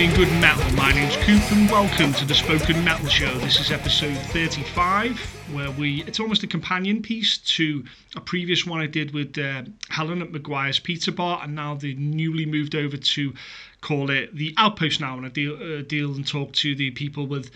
evening, good metal. My name's Coop and welcome to the Spoken Metal Show. This is episode 35, where we it's almost a companion piece to a previous one I did with uh, Helen at Maguire's Pizza Bar, and now they newly moved over to call it the Outpost now, and I deal uh, deal and talk to the people with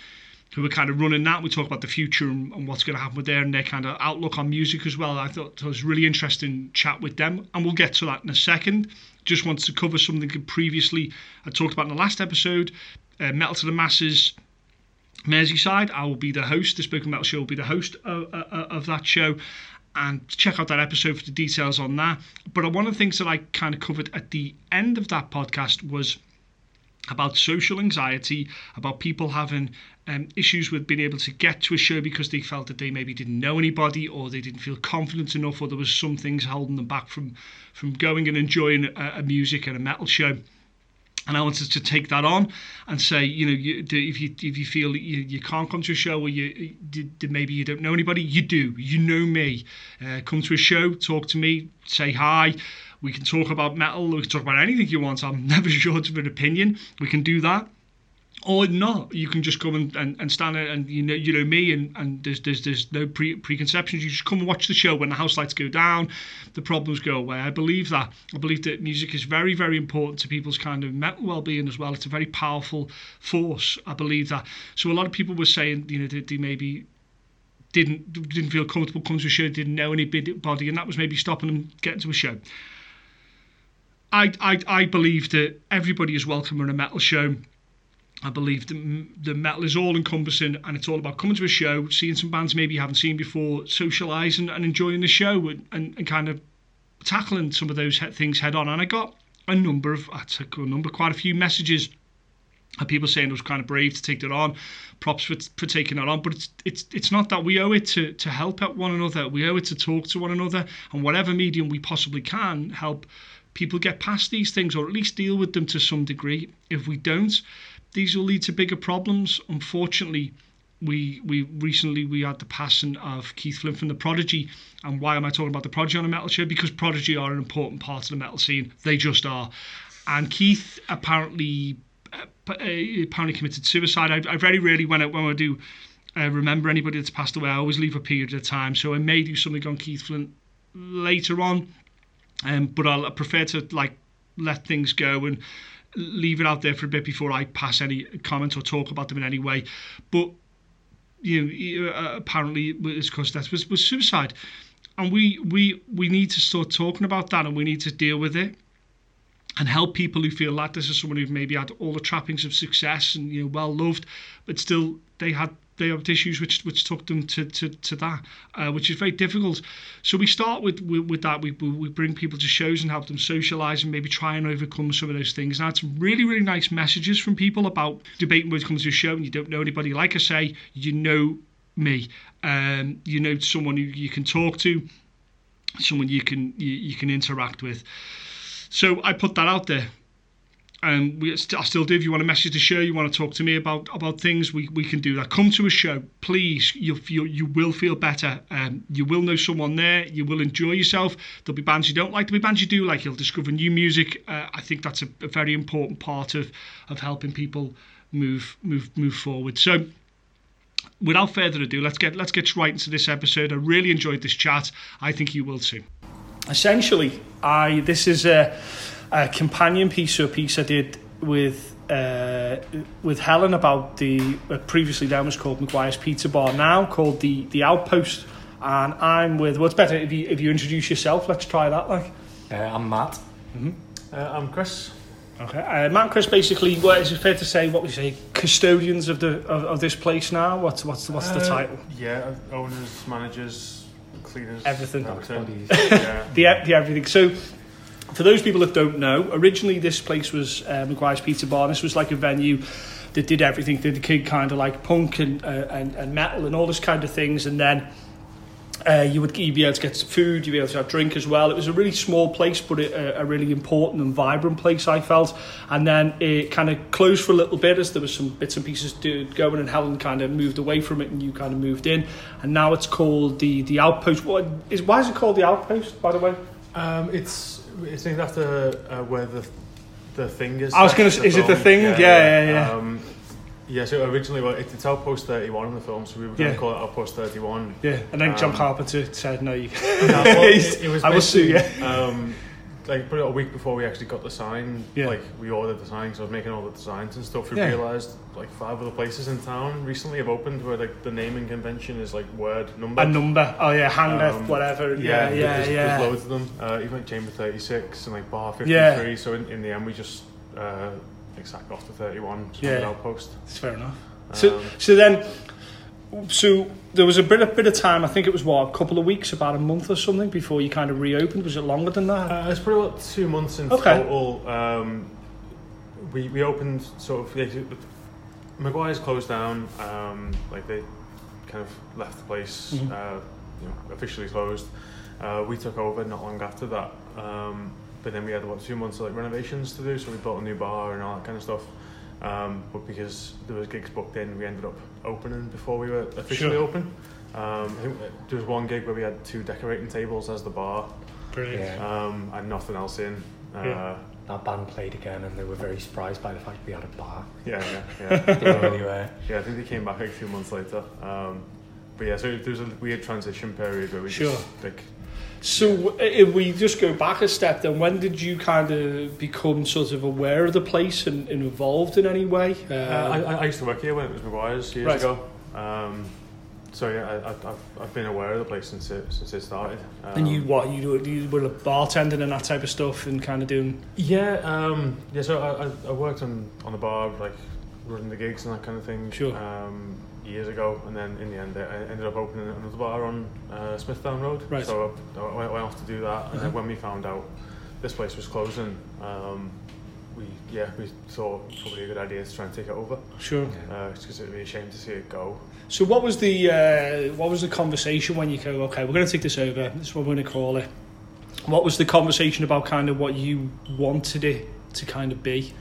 who are kind of running that. We talk about the future and, and what's going to happen with there and their kind of outlook on music as well. I thought it was really interesting chat with them, and we'll get to that in a second. Just wanted to cover something previously I talked about in the last episode. Uh, Metal to the Masses, Merseyside. I will be the host. The Spoken Metal Show will be the host of, of, of that show. And check out that episode for the details on that. But one of the things that I kind of covered at the end of that podcast was about social anxiety, about people having um, issues with being able to get to a show because they felt that they maybe didn't know anybody or they didn't feel confident enough or there was some things holding them back from from going and enjoying a, a music and a metal show and I wanted to take that on and say, you know, you, if you if you feel you, you can't come to a show or you, you maybe you don't know anybody, you do. You know me. Uh, come to a show, talk to me, say hi. We can talk about metal. We can talk about anything you want. I'm never short of an opinion. We can do that or not. You can just come and, and, and stand there and you know you know me and, and there's there's there's no pre preconceptions. You just come and watch the show when the house lights go down, the problems go away. I believe that. I believe that music is very very important to people's kind of mental well being as well. It's a very powerful force. I believe that. So a lot of people were saying you know that they maybe didn't didn't feel comfortable coming to a show, didn't know anybody, and that was maybe stopping them getting to a show. I, I, I believe that everybody is welcome in a metal show I believe the, the metal is all encompassing and it's all about coming to a show, seeing some bands maybe you haven't seen before, socialising and enjoying the show and, and, and kind of tackling some of those things head on. And I got a number of, I took a number, quite a few messages of people saying it was kind of brave to take that on. Props for, for taking that on, but it's it's it's not that we owe it to to help out one another. We owe it to talk to one another, and whatever medium we possibly can help people get past these things or at least deal with them to some degree. If we don't, these will lead to bigger problems. Unfortunately, we we recently we had the passing of Keith Flint from the Prodigy. And why am I talking about the Prodigy on a metal show? Because Prodigy are an important part of the metal scene. They just are. And Keith apparently uh, apparently committed suicide. I, I very rarely when I when I do uh, remember anybody that's passed away, I always leave a period of time. So I may do something on Keith Flint later on, um, but I'll prefer to like let things go and leave it out there for a bit before I pass any comments or talk about them in any way. But you know, uh, apparently his cause death was, was suicide, and we we we need to start talking about that, and we need to deal with it. And help people who feel like this is someone who've maybe had all the trappings of success and you know well loved, but still they had they have issues which which took them to to, to that, uh, which is very difficult. So we start with with, with that. We, we bring people to shows and help them socialise and maybe try and overcome some of those things. And I had some really really nice messages from people about debating when it comes to a show and you don't know anybody. Like I say, you know me. Um, you know someone who you can talk to, someone you can you, you can interact with. So I put that out there and we, I still do. If you want to message the show, you want to talk to me about about things, we, we can do that. Come to a show, please. You'll feel you will feel better. Um, you will know someone there. You will enjoy yourself. There'll be bands you don't like. There'll be bands you do like. You'll discover new music. Uh, I think that's a, a very important part of of helping people move move move forward. So without further ado, let's get let's get right into this episode. I really enjoyed this chat. I think you will too. Essentially, I this is a a companion piece or a piece I did with uh, with Helen about the uh, previously down was called Maguire's Pizza Bar, now called the the Outpost, and I'm with. What's better if you if you introduce yourself? Let's try that. Like, uh, I'm Matt. Mm-hmm. Uh, I'm Chris. Okay, uh, Matt and Chris basically. What is it fair to say? What we say, custodians of the of, of this place now? What's what's what's the Uh, title? Yeah, owners, managers, cleaners, Everything. everything. yeah. the, the everything. So, for those people that don't know, originally this place was uh, Maguire's Pizza Bar. This was like a venue that did everything. Did the kid kind of like punk and, uh, and and metal and all this kind of things, and then. Uh, you would you'd be able to get some food, you'd be able to have drink as well. It was a really small place, but a, a really important and vibrant place, I felt. And then it kind of closed for a little bit as there was some bits and pieces to going, and Helen kind of moved away from it, and you kind of moved in. And now it's called the the Outpost. What is why is it called the Outpost? By the way, Um, it's it's named after uh, where the the thing is. I was gonna that's s- is it the thing? Yeah, yeah, yeah. Um, yeah, so originally, well, it- it's Outpost 31 in the film, so we were going Yeah. to call it Outpost 31. Yeah, and then John Um, Carpenter said no. You No, well, it, it was I will sue basically, Um, like probably a week before we actually got the sign, Yeah. like we ordered the sign, so I was making all the designs and stuff. We Yeah. realised like five other places in town recently have opened where like the naming convention is like word number. a number. Oh yeah, hanger, Um, whatever. Yeah, yeah, there's, yeah. There's loads of them. Uh, even like Chamber 36 and like Bar 53. Yeah. So in, in the end, we just uh, like sacked off to 31. Just Yeah. yeah. Outpost. It's fair enough. So, Um, so then, so there was a bit, a bit of time. I think it was what a couple of weeks, about a month or something, before you kind of reopened. Was it longer than that? Uh, it's probably about two months in Okay. total. Um, we we opened sort of. Yeah, Maguire's closed down. Um, like they kind of left the place. Mhm. Uh, you know, officially closed. Uh, we took over not long after that. Um, but then we had about two months of like renovations to do. So we built a new bar and all that kind of stuff. Um, but because there was gigs booked in, we ended up opening before we were officially Sure. open. Um, I think there was one gig where we had two decorating tables as the bar Brilliant. Yeah. um, and nothing else in. Uh, Yeah. yeah. Our band played again and they were very surprised by the fact we had a bar. Yeah, yeah, They really were. yeah. I think they came back like a few months later. Um, but yeah, so there was a weird transition period where we Sure. just like So if we just go back a step, then when did you kind of become sort of aware of the place and, and involved in any way? uh, I, I used to work here when it was Maguire's years Right. ago. Um, so yeah, I, I've been aware of the place since it since it started. Um, and you what you do- you were bartending and that type of stuff and kind of doing Yeah, um, yeah. So I, I, I worked on on the bar, like running the gigs and that kind of thing. Sure. Um, years ago, and then in the end, I ended up opening another bar on uh, Smithdown Road. Right. So I, I went, went off to do that, and Uh-huh. then when we found out this place was closing, um, we yeah we thought it was probably a good idea to try and take it over, sure. uh, because it'd be a shame to see it go. So what was the uh, what was the conversation when you go okay we're going to take this over this is what we're going to call it what was the conversation about kind of what you wanted it to kind of be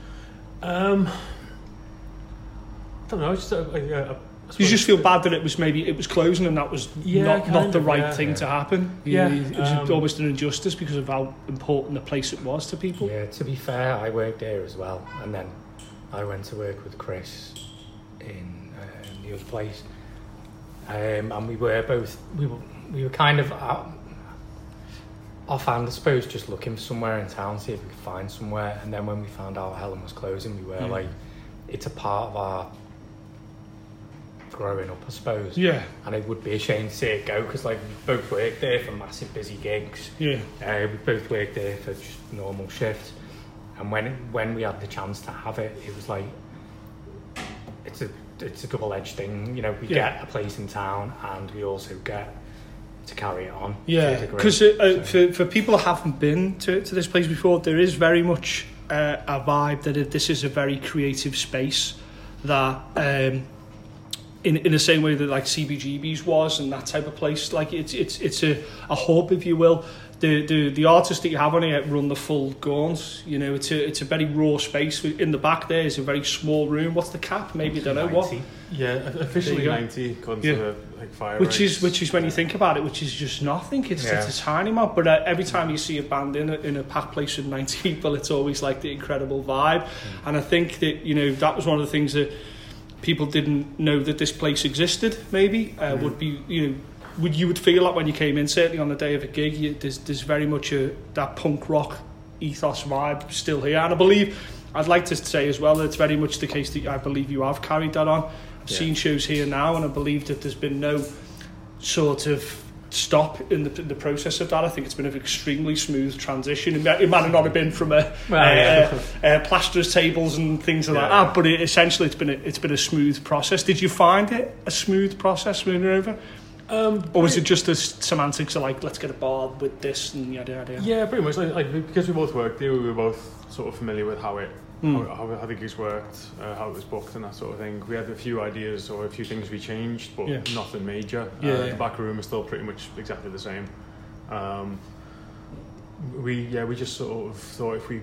Um, I don't know. It's just uh, like, uh, I Did you just feel bad that it was maybe it was closing and that was Yeah, not, not kind the of, right yeah. thing Yeah. to happen Yeah, You- it was um, almost an injustice because of how important the place it was to people Yeah, to be fair, I worked there as well, and then I went to work with Chris in um, the other place, um, and we were both we were we were kind of out, offhand, I suppose, just looking for somewhere in town, see if we could find somewhere, and then when we found out Helen was closing, we were Yeah. like, it's a part of our growing up, I suppose. yeah And it would be a shame to see it go because, like, we both worked there for massive busy gigs. yeah Uh, we both worked there for just normal shifts, and when when we had the chance to have it, it was like it's a it's a double edged thing. You know, we Yeah. get a place in town, and we also get to carry it on. Yeah, because uh, So- for, for people who haven't been to, to this place before, there is very much uh, a vibe that this is a very creative space that, um, in in the same way that like CBGB's was and that type of place, like it's it's it's a, a hub, if you will. The, the the artists that you have on here run the full gaunt. You know, it's a it's a very raw space. In the back there is a very small room. What's the cap? Maybe I don't know what. Yeah, officially There you go. 90 according Yeah. like fire Which rates. is which is when you think about it, which is just nothing. It's, Yeah. it's a tiny amount, but uh, every time you see a band in a, in a packed place with ninety people, it's always like the incredible vibe. And I think that you know that was one of the things that people didn't know that this place existed. Maybe uh, would be you know would you would feel like when you came in certainly on the day of a gig, you, there's there's very much a that punk rock ethos vibe still here, and I believe. I'd like to say as well that it's very much the case that I believe you have carried that on. I've Yeah. seen shows here now, and I believe that there's been no sort of stop in the, in the process of that. I think it's been an extremely smooth transition. It might, it might not have been from a, Well, yeah. uh, uh, plasterers tables and things like Yeah. that, but it, essentially it's been a, it's been a smooth process. Did you find it a smooth process moving over, Um, or was it just the semantics of like let's get a bar with this and yada yada? yada? Yeah, pretty much. Like, like because we both worked there, we were both sort of familiar with how it Mm. how, how, how the gigs worked, uh, how it was booked, and that sort of thing. We had a few ideas or a few things we changed, but Yeah. nothing major. Yeah, uh, yeah. The back room is still pretty much exactly the same. Um, we yeah we just sort of thought if we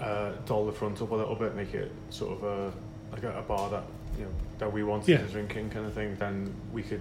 uh, doll the front up a little bit, make it sort of a like a, a bar that you know that we wanted Yeah. to drink in kind of thing, then we could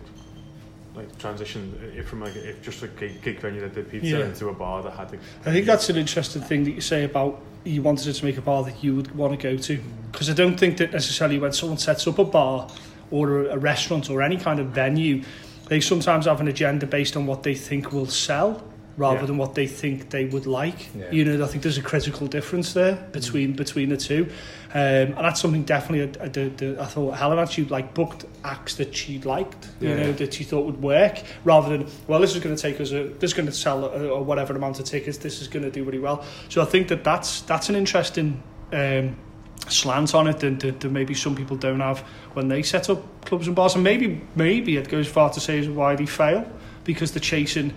like transition it from like if just a gig, gig venue that did pizza Yeah. into a bar that had the I think that's an interesting thing that you say about you wanted it to make a bar that you would want to go to. Because I don't think that necessarily when someone sets up a bar or a, a restaurant or any kind of venue, they sometimes have an agenda based on what they think will sell rather Yeah. than what they think they would like. Yeah. You know, I think there's a critical difference there between between the two, um, and that's something definitely I, I, I thought Helen actually like booked acts that she liked, you Yeah. know, that she thought would work, rather than well, this is going to take us a, this is going to sell a, a whatever amount of tickets, this is going to do really well. So I think that that's that's an interesting. Um, slant on it than maybe some people don't have when they set up clubs and bars and maybe maybe it goes far to say is why they fail because they're chasing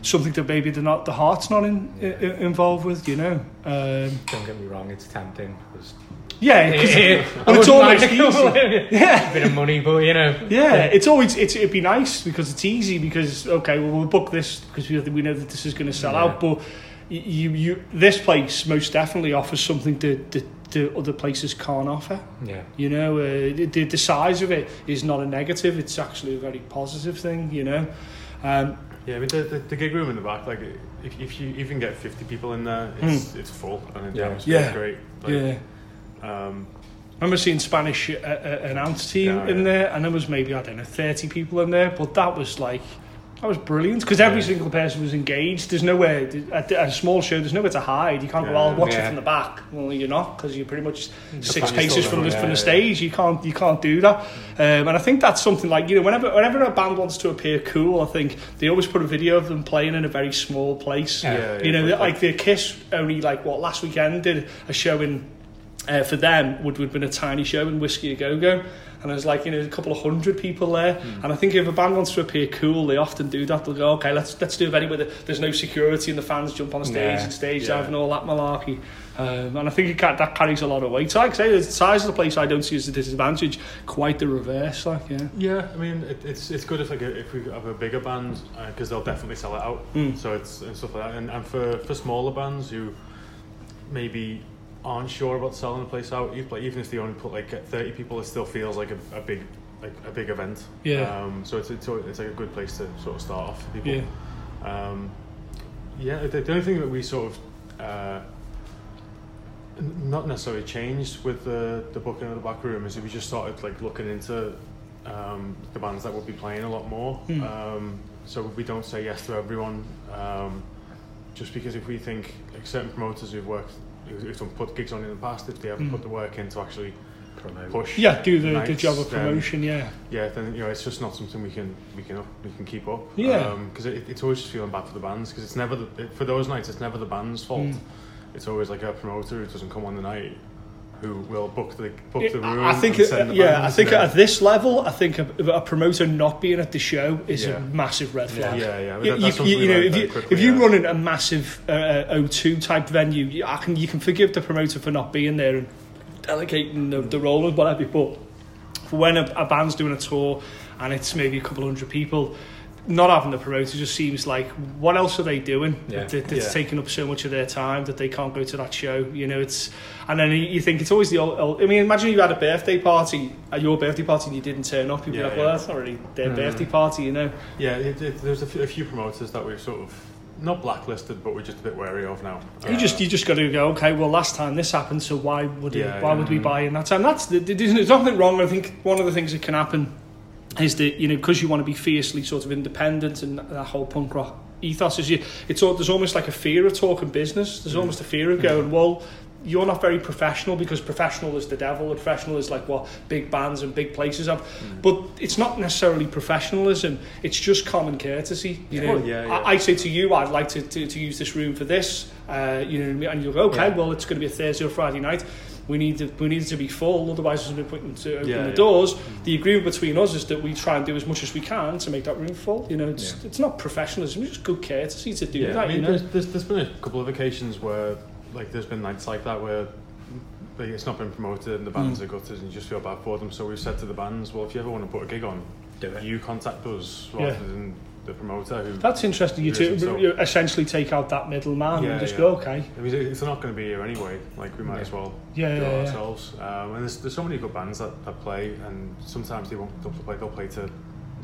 something that maybe they're not the heart's not in, i involved with you know um, Don't get me wrong, it's tempting. 'cause- yeah 'cause- I well, it's wouldn't almost mind a easy yeah a bit of money, but you know. yeah, it's always it's it'd be nice because it's easy because okay, well we'll book this because we we know that this is going to sell Yeah. out. But you you this place most definitely offers something that that, that other places can't offer. Yeah. You know, uh, the the size of it is not a negative; it's actually a very positive thing. You know, um, Yeah, I mean the, the, the gig room in the back, like if, if you even get fifty people in there, it's it's full and the Yeah. atmosphere. Yeah. great. Like, yeah. Um, I remember seeing Spanish uh, uh, announce team Yeah, in yeah. there, and there was maybe I don't know thirty people in there, but that was like that was brilliant because every Yeah. single person was engaged. There's nowhere at a small show. There's nowhere to hide. You can't go. Yeah. I'll watch it from the back. Well, you're not because you're pretty much six paces from the from the stage. You can't you can't do that. Um, and I think that's something like you know whenever whenever a band wants to appear cool, I think they always put a video of them playing in a very small place. You know, yeah, like the Kiss only like what last weekend did a show in uh, for them would have been a tiny show in Whisky a Go Go. And there's like you know a couple of hundred people there, Hmm. and I think if a band wants to appear cool, they often do that. They'll go, okay, let's let's do it anyway. there's no security and the fans jump on the stage Yeah. and stage Yeah. dive and all that malarkey. Um, and I think it that carries a lot of weight. So like I say, the size of the place I don't see as a disadvantage. Quite the reverse, like yeah. yeah, I mean it, it's it's good if like a, if we have a bigger band because they'll definitely sell it out. Mm. So it's and stuff like that. And, and for for smaller bands who maybe aren't sure about selling the place out, even, if they only put like thirty people, it still feels like a, a big like a big event. Yeah. Um, so it's, it's it's like a good place to sort of start off for people. Yeah. Um, yeah, the, the only thing that we sort of uh, not necessarily changed with the the booking of the back room is that we just started like looking into um, the bands that would be playing a lot more. Um, so we don't say yes to everyone. Um, just because if we think like certain promoters who've worked, who- who've done put gigs on in the past, if they haven't Hmm. put the work in to actually Promote. push, Yeah, do the, the job of then- promotion. Yeah, yeah, then you know it's just not something we can we can we can keep up. Yeah. because it, it's always just feeling bad for the bands because it's never the, it, for those nights it's never the band's fault. Mm. It's always like a promoter who doesn't come on the night who will book the book Yeah, the room. I think, it- yeah, I think at this level, I think a, a promoter not being at the show is a massive red flag. yeah, yeah. You, that- you, something you know, if you quickly, if you're yeah. running a massive uh, O2 type venue, you, I can you can forgive the promoter for not being there and delegating the, the role and whatever. But when a, a band's doing a tour and it's maybe a couple hundred people, not having the promoter just seems like what else are they doing? Yeah. That, that's Yeah. taking up so much of their time that they can't go to that show. You know, it's and then you- think it's always the old. old I mean, imagine you had a birthday party at your birthday party and you didn't turn up. You'd be like, well, yeah. that's not really their Mm. birthday party, you know. Yeah, it, it, there's a few, promoters that we've sort of not blacklisted, but we're just a bit wary of now. You Uh, just you just got to go. Okay, well, last time this happened, so why would it, Yeah, why yeah. would we buy in that time? That's the, there's there's nothing wrong. I think one of the things that can happen is that you know because you want to be fiercely sort of independent and that whole punk rock ethos is you. It's all, there's almost like a fear of talking business. There's Mm. almost a fear of going well. You're not very professional because professional is the devil. And professional is like what big bands and big places have. Mm. But it's not necessarily professionalism. It's just common courtesy. You know, Well, yeah, yeah. I, I say to you, I'd like to, to, to use this room for this. Uh, you know, and you'll go, okay, well, it's going to be a Thursday or Friday night. We need to, we need to be full, otherwise there's no point in to open Yeah, the yeah. doors. The agreement between us is that we try and do as much as we can to make that room full. You know, it's, Yeah. it's not professionalism; it's just good courtesy to see to do yeah, that. I mean, you know, there's, there's, there's been a couple of occasions where, like, there's been nights like that where like, it's not been promoted and the bands Mm. are gutted and you just feel bad for them. So we've said to the bands, well, if you ever want to put a gig on, Do it. you contact us rather Yeah. than the promoter who. that's interesting. You, to, so- you essentially take out that middleman Yeah, and just yeah. go, okay, I mean, if they're not going to be here anyway, like we might Yeah. as well yeah, do it yeah, yeah. ourselves. Um, and there's, there's so many good bands that, that play, and sometimes they won't they'll play they'll play to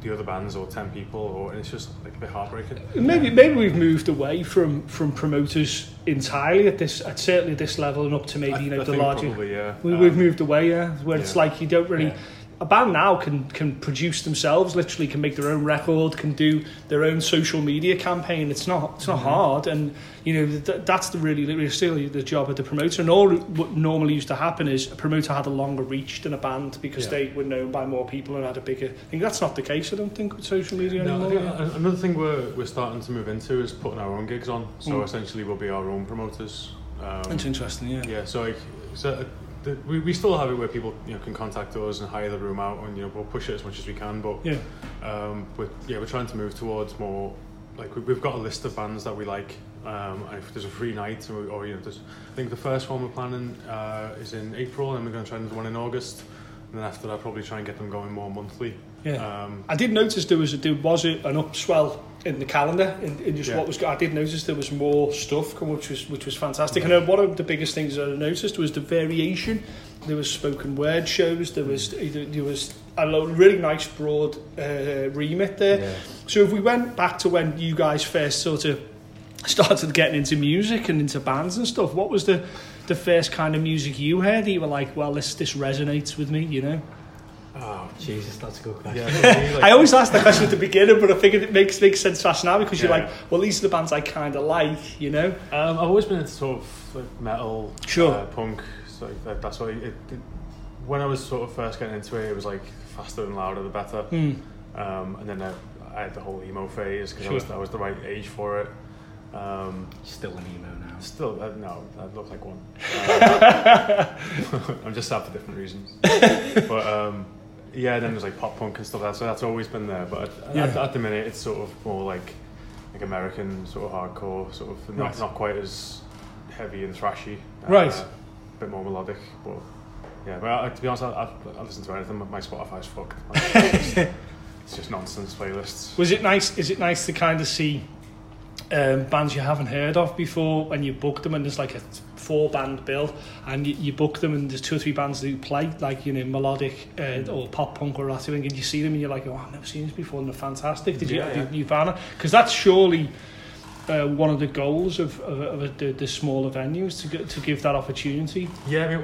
the other bands or ten people, or and it's just like a bit heartbreaking. Maybe maybe we've moved away from from promoters entirely at this at certainly at this level and up to maybe I, you know I the larger. probably, yeah. We, Um, we've moved away, yeah, where it's like you don't really. Yeah. A band now can can produce themselves, literally can make their own record, can do their own social media campaign. It's not it's not Mm-hmm. hard, and you know th- that's the really really still the job of the promoter. And all what normally used to happen is a promoter had a longer reach than a band because Yeah. they were known by more people and had a bigger. I think that's not the case. I don't think with social media No, anymore. yeah. another thing we're, we're starting to move into is putting our own gigs on. So Mm. essentially, we'll be our own promoters. Um, That's interesting. Yeah. yeah, so like, so uh, the, we, we still have it where people you know can contact us and hire the room out, and you know we'll push it as much as we can. But Yeah. um, but yeah, we're trying to move towards more like we- we've got a list of bands that we like. Um, if there's a free night, or, or you know, there's, I think the first one we're planning uh, is in April, and we're going to try another one in August. And then after that, probably try and get them going more monthly. Yeah. Um, I did notice there was a, there was a, an upswell in the calendar and, in just Yeah. what was. I did notice there was more stuff, come, which was which was fantastic. And uh, one of the biggest things I noticed was the variation. There was spoken word shows. There was there was a really nice broad uh, remit there. Yeah. So if we went back to when you guys first sort of started getting into music and into bands and stuff, what was the the first kind of music you heard that you were like, well, this this resonates with me, you know? Oh, Jesus, that's a good question. yeah, like- I always ask the question at the beginning, but I figured it makes makes sense to ask now because you're like, well, these are the bands I kind of like, you know? Um, I've always been into sort of like metal, Sure. uh, punk. So like, that, that's why it, it, when I was sort of first getting into it, it was like faster and louder the better. Hmm. Um, and then I, I had the whole emo phase because Sure. I was I was the right age for it. Um, Still an emo now. still, uh, no, I look like one. Uh, I'm just sad for different reasons. but um, yeah, then there's like pop punk and stuff like that. So that's always been there. But at, Yeah. at, at the minute, it's sort of more like like American sort of hardcore, sort of not Right. not quite as heavy and thrashy. uh, Right. A bit more melodic, but. Yeah, but I, to be honest, I, I, I listen to anything. My Spotify's fucked. It's just, it's just nonsense playlists. Was it nice? Is it nice to kind of see um, bands you haven't heard of before when you book them and there's like a four band bill and you, you book them and there's two or three bands who play like you know melodic uh, or pop punk or that sort of thing and you see them and you're like oh I've never seen this before and they're fantastic. Did you Yeah, yeah. did you find it because that's surely uh, one of the goals of, of, of the, the smaller venues to get, to give that opportunity. Yeah, I mean,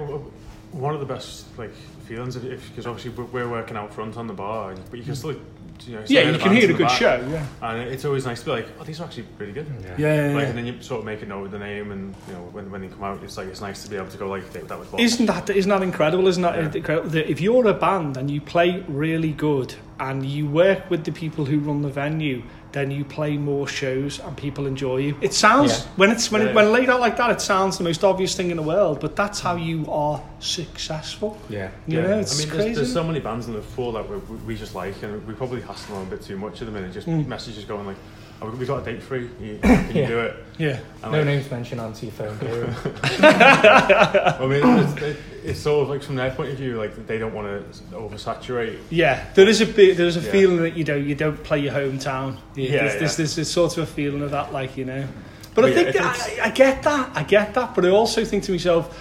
one of the best like feelings because obviously we're, we're working out front on the bar, but you can still, you know, yeah you can hear in a good back, show yeah and it's always nice to be like, oh, these are actually pretty good. Yeah. yeah, yeah, Like, yeah. and then you sort of make a note of the name, and you know, when, when they come out, it's like it's nice to be able to go like that, that was Bob. Isn't that isn't that incredible? Isn't that Yeah. incredible? That if you're a band and you play really good and you work with the people who run the venue, then you play more shows and people enjoy you. It sounds Yeah. when it's when Yeah, it, when laid out like that, it sounds the most obvious thing in the world. But that's how you are successful. Yeah. You know, it's I mean, crazy. there's, there's so many bands in the fall that we, we, we just like, and we probably hassle on a bit too much at the minute. Just Mm. messages going like, oh, we got a date free. You, can you Yeah. do it? yeah, No like, names mentioned on your phone, I mean, it's, it, it's sort of like from their point of view, like they don't want to oversaturate. yeah. There is a bit. There's a Yeah. feeling that you know you don't play your hometown. Yeah, there's, yeah. There's, there's, there's sort of a feeling of that, like you know. But I think that, I, I get that. I get that. But I also think to myself,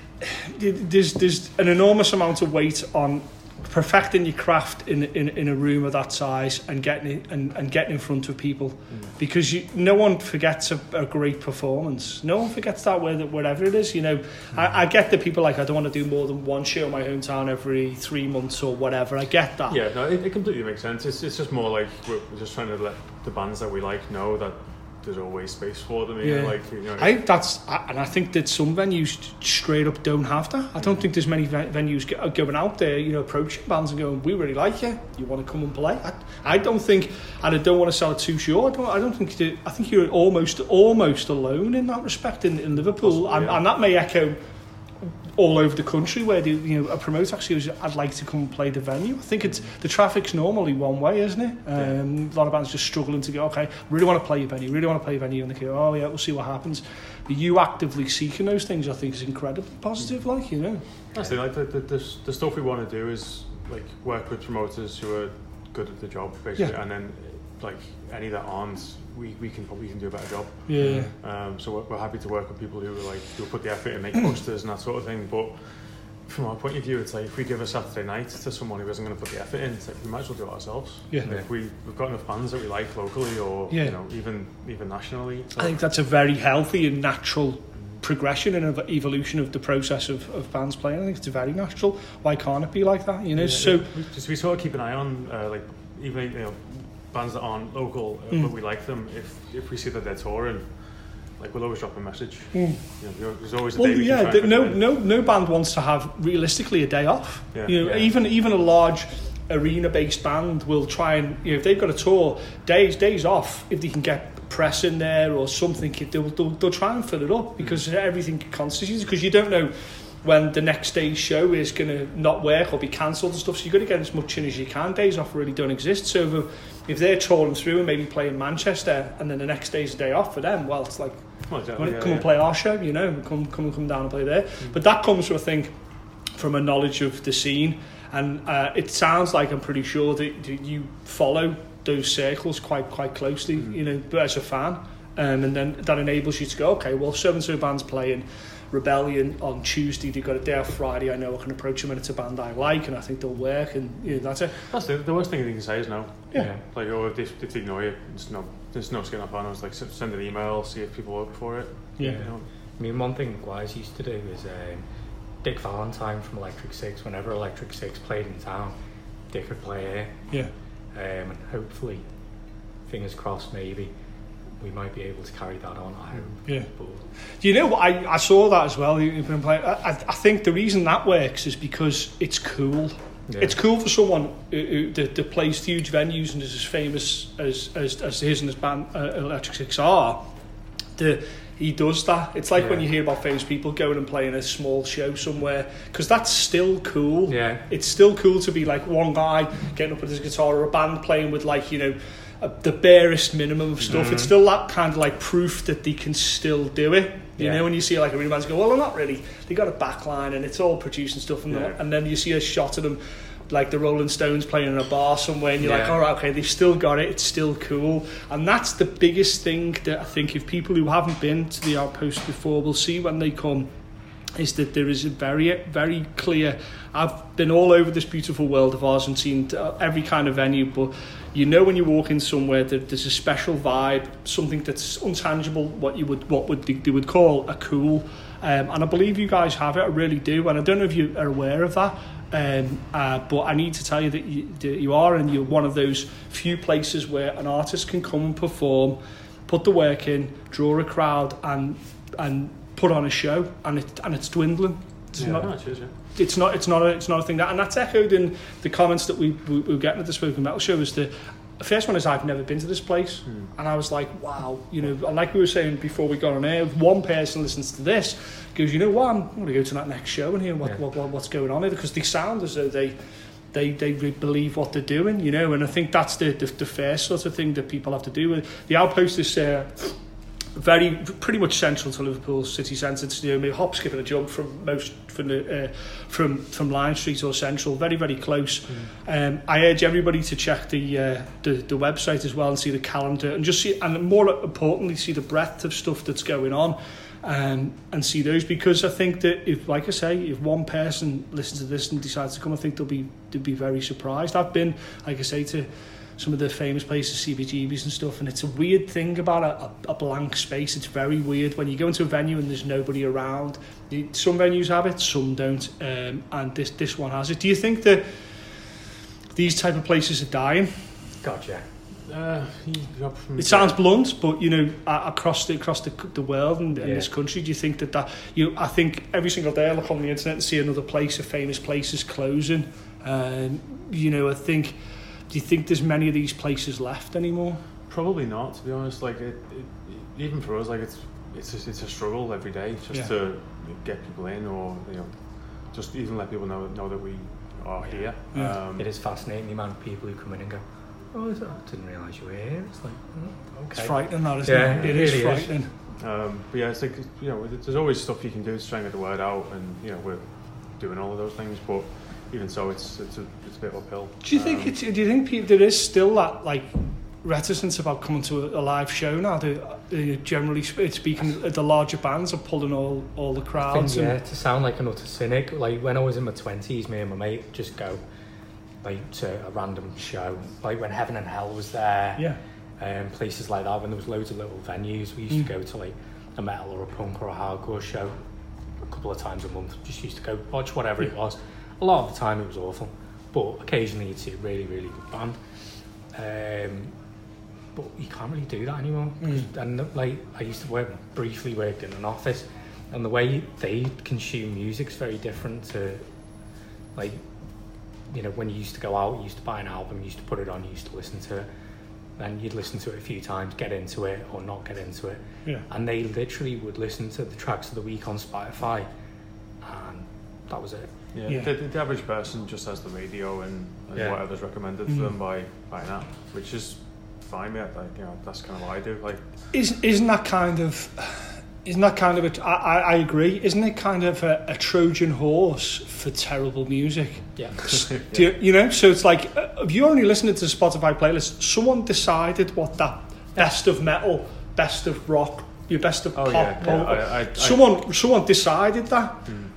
there's there's an enormous amount of weight on perfecting your craft in in, in a room of that size and getting it and, and getting in front of people. Mm. Because you, no one forgets a, a great performance. No one forgets that whether wherever it is you know. Mm. I, I get that people like I don't want to do more than one show in my hometown every three months or whatever. I get that. Yeah, no, it, it completely makes sense. It's, it's just more like we're just trying to let the bands that we like know that there's always space for them. Yeah. like you know, I think that's, I- and I think that some venues straight up don't have that. I don't mm. think there's many ve- venues go- going out there, you know, approaching bands and going, "We really like you. You want to come and play?" I, I don't think, and I don't want to sell it too short. I don't, I don't think. that- I think you're almost, almost alone in that respect in, in Liverpool, Possibly, and, yeah. and that may echo all over the country where the, you know a promoter actually goes, I'd like to come and play the venue. I think it's the traffic's normally one way, isn't it? Um, A lot of bands just struggling to go. Okay, really want to play your venue. Really want to play your venue, and they go, oh yeah, we'll see what happens. But you actively seeking those things, I think, is incredibly positive. Like you know, That's the, like the, the, the, the stuff we want to do is like work with promoters who are good at the job, basically, Yeah. and then like any that aren't, we, we can probably can do a better job. yeah, Um, so we're, we're happy to work with people who are like who put the effort in, and make posters and that sort of thing. But from our point of view, it's like if we give a Saturday night to someone who isn't going to put the effort in, it's like we might as well do it ourselves. Yeah. Like we we've got enough bands that we like locally or Yeah. you know even even nationally. So I think that's a very healthy and natural progression and evolution of the process of, of bands playing. I think it's very natural. Why can't it be like that? You know, Yeah, so we, just we sort of keep an eye on uh, like even you know bands that aren't local, uh, Mm. but we like them. If if we see that they're touring, like we'll always drop a message. Mm. You know, there's always a Well, day we yeah, can try th- no, fit them in. no, no band wants to have realistically a day off. Yeah. You know, Yeah. even even a large arena-based band will try and you know if they've got a tour, days days off if they can get press in there or something, they'll they'll, they'll try and fill it up because everything constitutes because you don't know when the next day's show is going to not work or be cancelled and stuff. So you've got to get as much in as you can. Days off really don't exist. So if, if they're touring through and maybe playing Manchester and then the next day's a day off for them, well, it's like Well, exactly, come, yeah, come yeah. and play our show, you know, come come come down and play there. But that comes from I think from a knowledge of the scene, and uh, it sounds like I'm pretty sure that that you follow those circles quite quite closely, you know, as a fan, um, and then that enables you to go, okay, well, so and so band's playing. Rebellion on Tuesday, they've got a day off Friday. I know I can approach them and it's a band I like, and I think they'll work, and you know, that's it. That's the, the worst thing you can say is no. Yeah. Like, oh, if they, if they ignore you, it's no, there's no skin up on us. Like, send an email, see if people work for it. Yeah. You know? I mean, one thing Wise used to do is um, Dick Valentine from Electric Six. Whenever Electric Six played in town, Dick would play here, Yeah. um, and hopefully, fingers crossed, maybe we might be able to carry that on. I hope. Yeah. But You know, what? I, I saw that as well. You've been playing. I, I think the reason that works is because it's cool. Yeah. It's cool for someone who, who that, that plays huge venues and is as famous as as, as his and his band uh, Electric Six are. The, he does that. It's like when you hear about famous people going and playing a small show somewhere because that's still cool. Yeah. It's still cool to be like one guy getting up with his guitar or a band playing with like you know a, the barest minimum of stuff. Mm-hmm. It's still that kind of like proof that they can still do it. You Yeah. know, when you see like a bands go, well, they're not really. They got a backline and it's all producing stuff, and, Yeah. and then you see a shot of them. Like the Rolling Stones playing in a bar somewhere, and you're like, Yeah. all right, okay, they've still got it, it's still cool. And that's the biggest thing that I think if people who haven't been to the Outpost before will see when they come is that there is a very, very clear. I've been all over this beautiful world of ours and seen uh, every kind of venue, but you know when you walk in somewhere that there's a special vibe, something that's untangible, what you would what would they, they would call a cool. Um, and I believe you guys have it. I really do, and I don't know if you are aware of that. Um, uh, but I need to tell you that you, that you are, and you're one of those few places where an artist can come and perform, put the work in, draw a crowd, and and put on a show, and it and it's dwindling. It's Yeah, not, no, cheers, yeah. It's not it's not a it's not a thing that and that's echoed in the comments that we, we, we were getting at the spoken metal show is the the first one is I've never been to this place. And I was like wow you know and like we were saying before we got on air if one person listens to this goes you know what? I'm going to go to that next show and hear what, Yeah. what, what what's going on here because they sound as though they they they believe what they're doing you know and I think that's the the, the first sort of thing that people have to do the outpost is uh, very pretty much central to Liverpool city centre. You know, maybe hop, skip and a jump from most from the uh, from from Lime Street or Central. Very very close. Um, I urge everybody to check the, uh, the the website as well and see the calendar and just see and more importantly see the breadth of stuff that's going on. Um, and see those because I think that if, like I say, if one person listens to this and decides to come, I think they'll be they'll be very surprised. I've been, like I say, to some of the famous places, CBGBs and stuff, and it's a weird thing about a, a, a blank space. It's very weird when you go into a venue and there's nobody around. Some venues have it, some don't, um, and this this one has it. Do you think that these type of places are dying? Gotcha. Uh, you got from It sounds blunt, but you know, a- across the across the, the world and, and Yeah. this country, do you think that that you? I think every single day I look on the internet and see another place, a famous place is closing. Um, you know, I think. Do you think there's many of these places left anymore? Probably not, to be honest. Like it, it even for us, like it's it's just, it's a struggle every day just Yeah. to get people in, or you know, just even let people know know that we are here. Yeah. Um, It is fascinating the amount of people who come in and go, "Oh, is that- I didn't realise you were here." It's like, oh, okay. It's frightening, that isn't Yeah, it? it It is really is. frightening. Um, but yeah, it's like you know, there's always stuff you can do to try and get the word out, and you know, we're doing all of those things. But even so, it's it's it's a bit uphill. Do you think Um, it's, do you think pe- there is still that like reticent about coming to a, a live show now. They, they generally speaking, the larger bands are pulling all all the I think, crowds. yeah, to sound like an utter cynic, like when I was in my twenties, me and my mate just go like to a random show, like when Heaven and Hell was there, yeah, um, places like that. When there was loads of little venues, we used Mm. to go to like a metal or a punk or a hardcore show a couple of times a month. Just used to go watch whatever it was. A lot of the time it was awful, but occasionally you'd see a really really good band. Um, but you can't really do that anymore. Mm. And like I used to work briefly worked in an office, and the way they consume music's very different to like you know when you used to go out, you used to buy an album, you used to put it on, you used to listen to it, and you'd listen to it a few times, get into it or not get into it, yeah. and they literally would listen to the tracks of the week on Spotify, and that was it. Yeah, Yeah. The, the average person just has the radio and, and Yeah. whatever's recommended to Mhm. them by, by an app, which is fine, mate. Like, you know, that's kind of what I do. Like, Isn't isn't that kind of isn't that kind of a, I, I I agree. Isn't it kind of a, a Trojan horse for terrible music? Yeah. Do you, you know, so it's like uh, if you only listening to the Spotify playlist, someone decided what that best of metal, best of rock, your best of oh pop. yeah, yeah punk- I, I, I, someone someone decided that.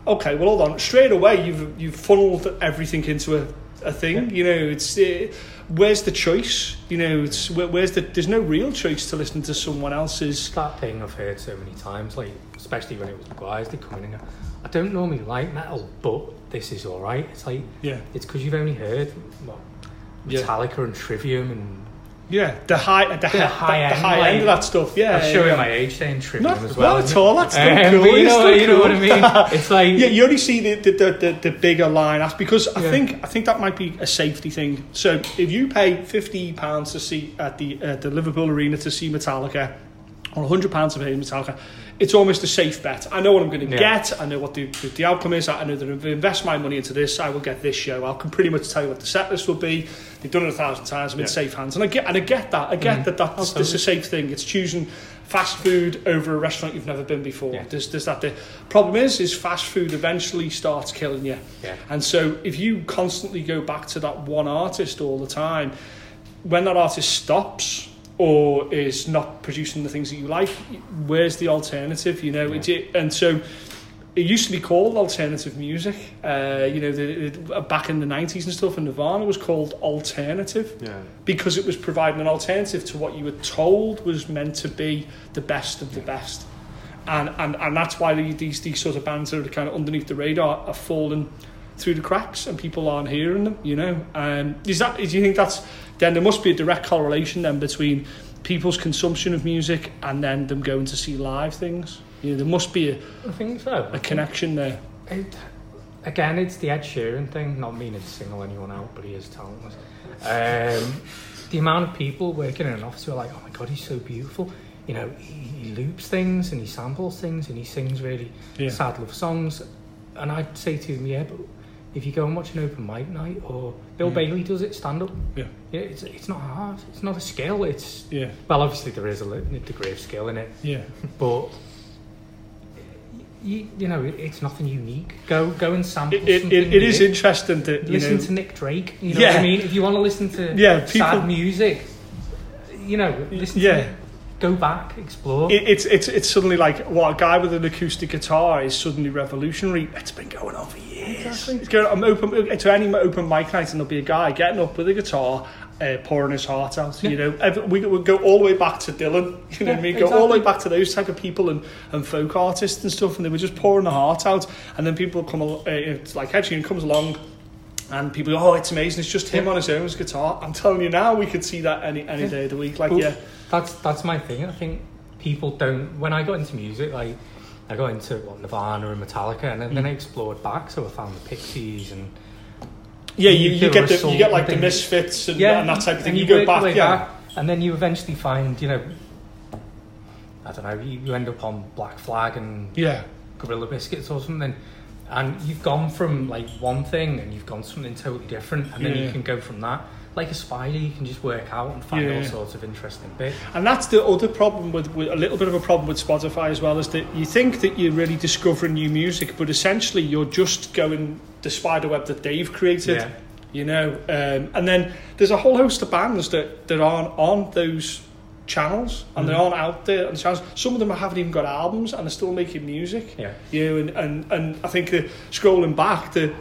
Okay, well hold on. Straight away, you've you've funneled everything into a, a thing. You know, it's uh, where's the choice? You know, it's where, where's the there's no real choice to listen to someone else's. That thing I've heard so many times, like especially when it was Maguire's, they come in and I don't normally like metal, but this is alright. It's like Yeah, it's because you've only heard what, Yeah. Metallica and Trivium and yeah. The high the, The high, high the, end, high like- end of that stuff. Yeah, I'm showing yeah. my age saying Trivium Not, as well. not at all. That's Um, cool. you know, you know what I mean? It's like Yeah, you only see the the, the, the, the bigger lineups because I Yeah. think I think that might be a safety thing. So if you pay fifty pounds to see at the uh, the Liverpool Arena to see Metallica, or hundred pounds to pay Metallica, it's almost a safe bet. I know what I'm going to Yeah. get. I know what the, the outcome is. I know that if I invest my money into this, I will get this show. I can pretty much tell you what the set list will be. They've done it a thousand times. I'm in safe hands, and I get and I get that. I get Mhm. that that's Oh, this is a safe thing. It's choosing fast food over a restaurant you've never been before. Yeah. There's, there's that. The problem is, is fast food eventually starts killing you. yeah. And so if you constantly go back to that one artist all the time, when that artist stops or is not producing the things that you like, where's the alternative? You know, Yeah. it, and so it used to be called alternative music. Uh, you know, the, the, back in the 90s and stuff, and Nirvana was called alternative yeah, because it was providing an alternative to what you were told was meant to be the best of the best. And, and, and that's why these, these sort of bands that are kind of underneath the radar are falling through the cracks and people aren't hearing them, you know. Um, is that, do you think that's, then there must be a direct correlation then between people's consumption of music and then them going to see live things? You know, there must be a, I think so. a connection there. It, again, it's the Ed Sheeran thing, not meaning to single anyone out, but he is talentless. Um, the amount of people working in an office who are like, oh my god, he's so beautiful. You know, he, he loops things and he samples things and he sings really Yeah. sad love songs. And I'd say to him, yeah, but if you go and watch an open mic night or Bill. Bailey does it stand up, Yeah. yeah, it's, it's not hard. It's not a skill. It's Yeah, well, obviously there is a li- degree of skill in it, yeah. but you, you know it, it's nothing unique. Go go and sample It, it, it, is interesting to listen know, to Nick Drake. You know what Yeah. I mean? If you want to listen to Yeah, people- sad music, you know, listen Yeah. to. Go back, explore. it, it's it's it's suddenly like what a guy with an acoustic guitar is suddenly revolutionary. It's been going on for years. Exactly. It's going. I'm open to any open mic night, and there'll be a guy getting up with a guitar, uh, pouring his heart out. You know, Every, we would go all the way back to Dylan. You know what I Yeah, mean? Go all the way back to those type of people and, and folk artists and stuff, and they were just pouring their heart out. And then people come, uh, it's like Ed comes along. And people go, oh, it's amazing. It's just him on his own his guitar. I'm telling you now, we could see that any any Yeah. day of the week. Like, Well, yeah, That's that's my thing. I think people don't. When I got into music, like I got into what Nirvana and Metallica, and then, Mm. then I explored back. So I found the Pixies and Yeah, you, you get the, you get like the misfits and, and that type of thing. and You, go back, yeah, back, and then you eventually find, you know, I don't know, you, you end up on Black Flag and yeah, Gorilla Biscuits or something, and you've gone from like one thing and you've gone something totally different, and then Yeah. you can go from that. Like a spider, you can just work out and find Yeah. all sorts of interesting bits. and that's the other problem with, with a little bit of a problem with Spotify as well is that you think that you're really discovering new music, but essentially you're just going the spider web that they've created. Yeah. you know. Um, and then there's a whole host of bands that, that aren't on those channels and they Mhm. aren't out there on the channels. Some of them haven't even got albums and they're still making music. Yeah. You know, and, and, and I think that scrolling back, the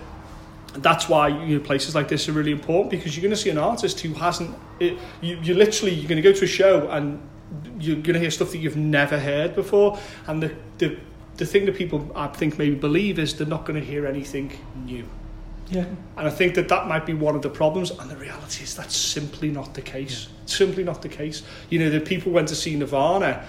that's why you know, places like this are really important because you're going to see an artist who hasn't. It, you, you literally you're going to go to a show and you're going to hear stuff that you've never heard before, and the the the thing that people I think maybe believe is they're not going to hear anything new. Yeah. And I think that that might be one of the problems. And the reality is that's simply not the case. Simply not the case. You know, the people went to see Nirvana,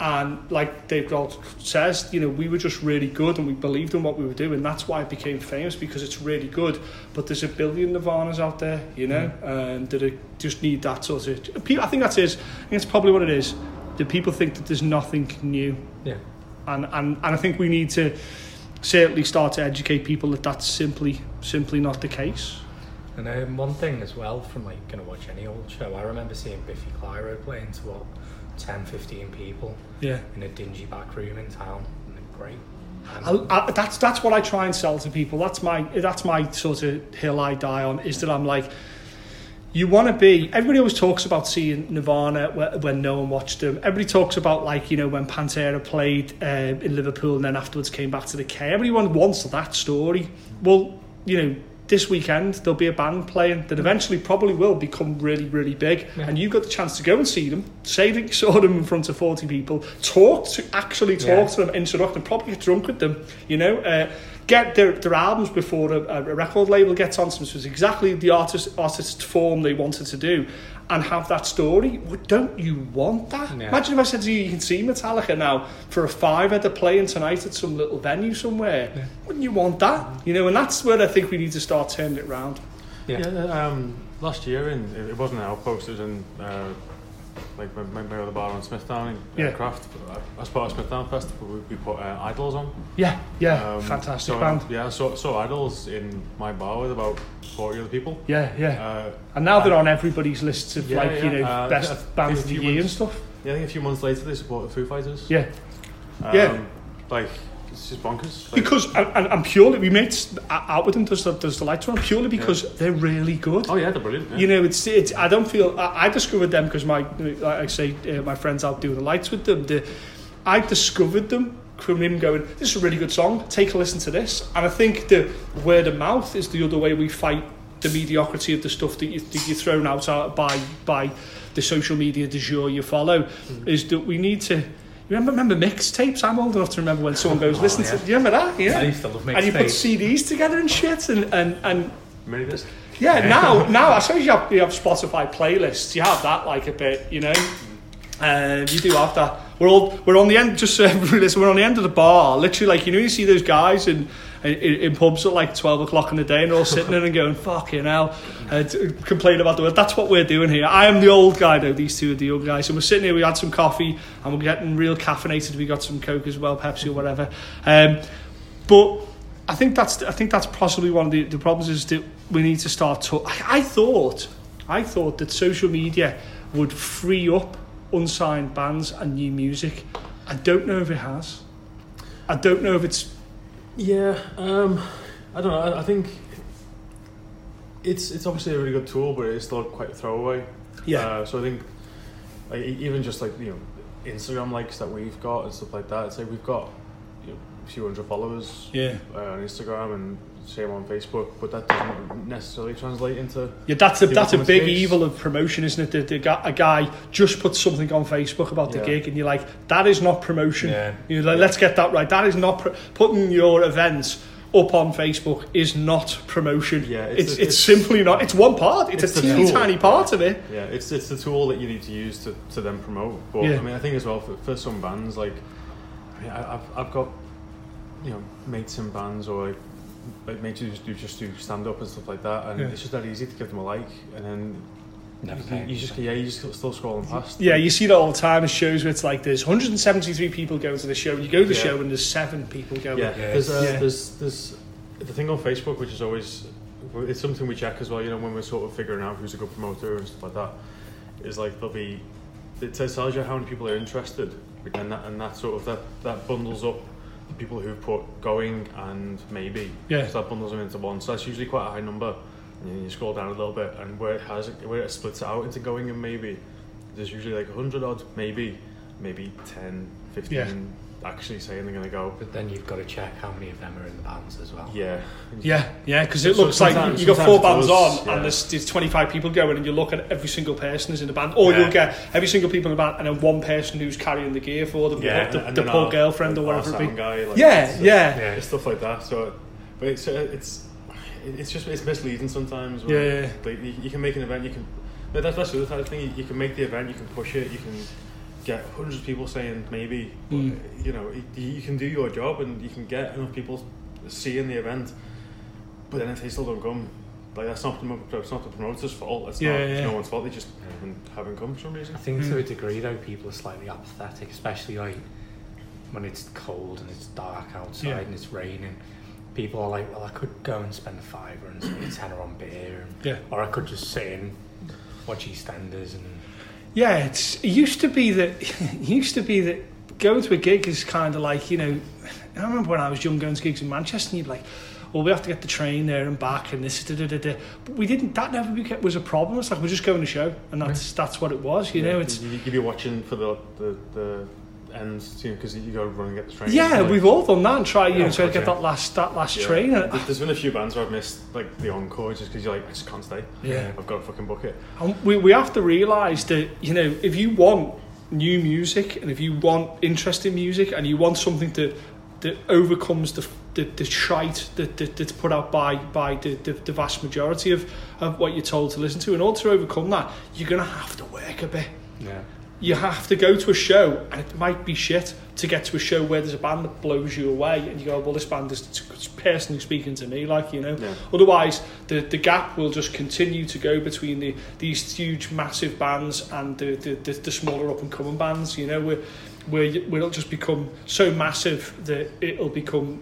and like Dave Grohl says, you know, we were just really good and we believed in what we were doing. That's why it became famous because it's really good. But there's a billion Nirvanas out there, you know, and that just need that sort of. I think that's is. I think it's probably what it is. That people think that there's nothing new Yeah. and, and, and I think we need to certainly start to educate people that that's simply simply not the case. And um, one thing as well from like going to watch any old show, I remember seeing Biffy Clyro playing to what 10, 15 people Yeah. in a dingy back room in town. And they're great. And I, I, that's that's what I try and sell to people. That's my that's my sort of hill I die on. Is that I'm like, you want to be. Everybody always talks about seeing Nirvana when, when no one watched them. Everybody talks about like you know when Pantera played uh, in Liverpool and then afterwards came back to the K. Everyone wants that story. Well, you know. This weekend there'll be a band playing that eventually probably will become really really big, Yeah. and you got the chance to go and see them, say that you saw them in front of forty people, talk to actually talk Yeah. to them, interact them, probably get drunk with them, you know, uh, get their, their albums before a, a record label gets on to them, so it's exactly the artist artist form they wanted to do, and have that story. Well, don't you want that? Yeah. Imagine if I said to you, you can see Metallica now for a fiver, they're playing tonight at some little venue somewhere. Yeah. Wouldn't you want that? You know, and that's where I think we need to start turning it around. yeah. Yeah, um, last year in it it wasn't an outpost. It was in uh, like my, my, my other bar on Smithdown in Yeah. Craft. As part of Smithdown Festival, we, we put uh, IDLES on. Yeah, yeah, Um, fantastic so, band. Yeah, so saw IDLES in my bar with about forty other people. Yeah, yeah. Uh, and now they're on everybody's lists of yeah, like, you know, uh, best bands of the year and stuff. yeah, I think a few months later they supported Foo Fighters. Yeah. Um, yeah. Like it's just bonkers. Like, Because and, and, purely we made out with them does the, does the lights one purely because they're really good. oh yeah, they're brilliant. Yeah. You know, it's it's. I don't feel. I, I discovered them because my, like I say, uh, my friends out doing the lights with them. The, I discovered them from him going, "This is a really good song. Take a listen to this." And I think the word of mouth is the other way we fight the mediocrity of the stuff that, you, that you're thrown out uh, by by the social media de jour you follow. Mm. Is that we need to. You remember, remember mixtapes? I'm old enough to remember when someone goes, "Listen yeah. to." Do you remember that? Yeah. I used to love mixtapes. and you put. CDs together and shit, and and and Mini disc. yeah, now now I suppose you have you have Spotify playlists. You have that like a bit, you know. Um, you do have that. We're all we're on the end. Just so everybody listen, we're on the end of the bar. Literally, like you know, you see those guys in in, in pubs at like twelve o'clock in the day, and all sitting there and going, "Fucking hell," uh, complain about the world. That's what we're doing here. I am the old guy though. These two are the young guys. And we're sitting here. We had some coffee, and we're getting real caffeinated. We got some coke as well, Pepsi or whatever. Um, but I think that's I think that's possibly one of the, the problems is that we need to start to I, I thought I thought that social media would free up unsigned bands and new music. I don't know if it has. I don't know if it's Yeah, um, I don't know. I, I think it's it's obviously a really good tool, but it's still quite throwaway. yeah Uh, so I think like, even just like you know Instagram likes that we've got and stuff like that. It's like we've got you know, a few hundred followers yeah uh, on Instagram and same on Facebook, but that doesn't necessarily translate into yeah that's a that's a big space. evil of promotion, isn't it? That the, a guy just put something on Facebook about the Yeah. gig, and you're like, that is not promotion. Yeah. You're like, let's get that right. That is not pro- putting your events up on Facebook is not promotion. Yeah, it's it's it's, a- it's- simply not. It's one part. It's, It's a the teeny tool. tiny part of it. yeah. It's it's the tool that you need to use to, to then promote. But Yeah. I mean, I think as well for, for some bands like I mean, I, have I've got you know mates in bands or like, like mates you just do just do stand up and stuff like that, and Yeah. it's just that easy to give them a like, and then Never you, paying you just yeah you just still scrolling past. Yeah, you see that all the time in shows where it's like there's 173 people going to the show. You go to the Yeah. show and there's seven people going. Yeah, Yeah. there's, uh, Yeah. there's there's the thing on Facebook, which is always it's something we check as well. You know, when we're sort of figuring out who's a good promoter and stuff like that, is like there'll be it tells you how many people are interested, and that and that sort of that that bundles up the people who've put going and maybe Yeah. so that bundles them into one. So that's usually quite a high number. And you, you scroll down a little bit, and where it has where it splits out into going and maybe, there's usually like hundred odd, maybe, maybe 10, 15 Yeah. Actually saying they're gonna go. But then you've got to check how many of them are in the bands as well. Yeah. Yeah, yeah, because it So looks like sometimes- you got four bands it on yeah. and there's, there's 25 people going and you look at every single person is in the band or Yeah. you'll get every single people in the band and then one person who's carrying the gear for them, Yeah, the, and the then poor our- girlfriend or whatever it be. Guy, like, Yeah, it's- yeah. Yeah. Stuff like that. So, but it's uh, it's it's just it's misleading sometimes. where, Yeah, yeah. Like you, you can make an event, you can. But that's that's the other type of thing. You, you can make the event, you can push it, you can get hundreds of people saying maybe. But, Mm. You know, you, you can do your job and you can get enough people seeing the event. But then if they still don't come, like that's not the, it's not the promoter's fault. It's Yeah, not yeah. it's no one's fault. They just haven't, haven't come for some reason. I think to Mm. a degree though, people are slightly apathetic, especially like when it's cold and it's dark outside Yeah. and it's raining. People are like, well, I could go and spend a fiver and spend a tenner on beer, and, Yeah. or I could just sit and watch EastEnders and Yeah, it's, it used to be that it used to be that going to a gig is kind of like you know. I remember when I was young going to gigs in Manchester, and you'd be like, "Well, we have to get the train there and back, and this da da da da." But we didn't. That never became, was a problem. It's like we're just going to show, and that's mm-hmm. that's what it was. You know, it's you, you'd be watching for the the, the ends because you got to run and get the train. yeah, Like, we've all done that and try you know try to get that last that last Yeah. train. There- And, There's been a few bands where I've missed like the encore just because you're like, I just can't stay. Yeah. I've got to fucking book it. And we, we have to realise that, you know, if you want new music and if you want interesting music and you want something that, that overcomes the, the, the shite that, that, that's put out by, by the, the, the vast majority of, of what you're told to listen to, in order to overcome that, you're going to have to work a bit. yeah. You have to go to a show, and it might be shit to get to a show where there's a band that blows you away, and you go, well, this band is personally speaking to me, like, you know. Yeah. Otherwise, the, the gap will just continue to go between the these huge, massive bands and the, the, the, the smaller up and coming bands, you know, where, where, it'll just become so massive that it'll become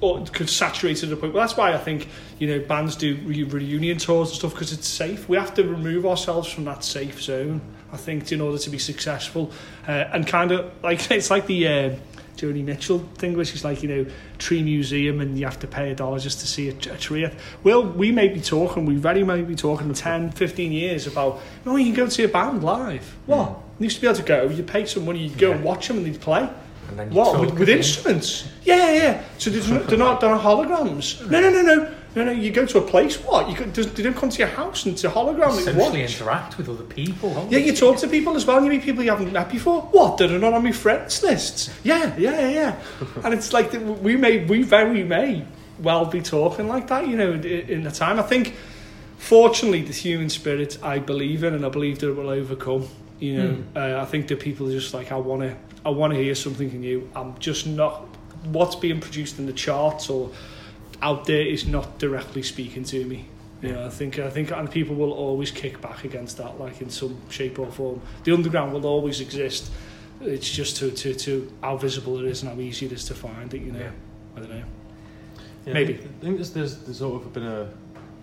or could saturate to the point. Well, that's why I think you know bands do re- reunion tours and stuff because it's safe. We have to remove ourselves from that safe zone. I think in order to be successful, uh, and kind of like it's like the uh, Joni Mitchell thing, which is like you know tree museum and you have to pay a dollar just to see a, a tree. Well, we may be talking, we very may be talking in 10, 15 years about no, you can go and see a band live. What? You used to be able to go. You pay some money, you go and watch them, and they play. And then What with, with instruments? Yeah, yeah. So they're not, they're not they're not holograms. No, no, no, no, no, no. You go to a place. What? You could, they don't come to your house and it's a hologram Socially watch. interact with other people. don't Yeah, you? talk to people as well. You meet people you haven't met before. What? They're not on my friends lists. Yeah, yeah, yeah, and it's like we may, we very may well be talking like that. You know, in, in the time. I think, fortunately, the human spirit I believe in, and I believe that it will overcome. You know, uh, I think that people are just like, I want to, I want to hear something new. I'm just not. What's being produced in the charts or out there is not directly speaking to me. You know, I think I think and people will always kick back against that, like in some shape or form. The underground will always exist. It's just to, to, to how visible it is and how easy it is to find it. You know, Yeah. I don't know. Yeah, Maybe. I think, I think there's, there's, there's sort of been a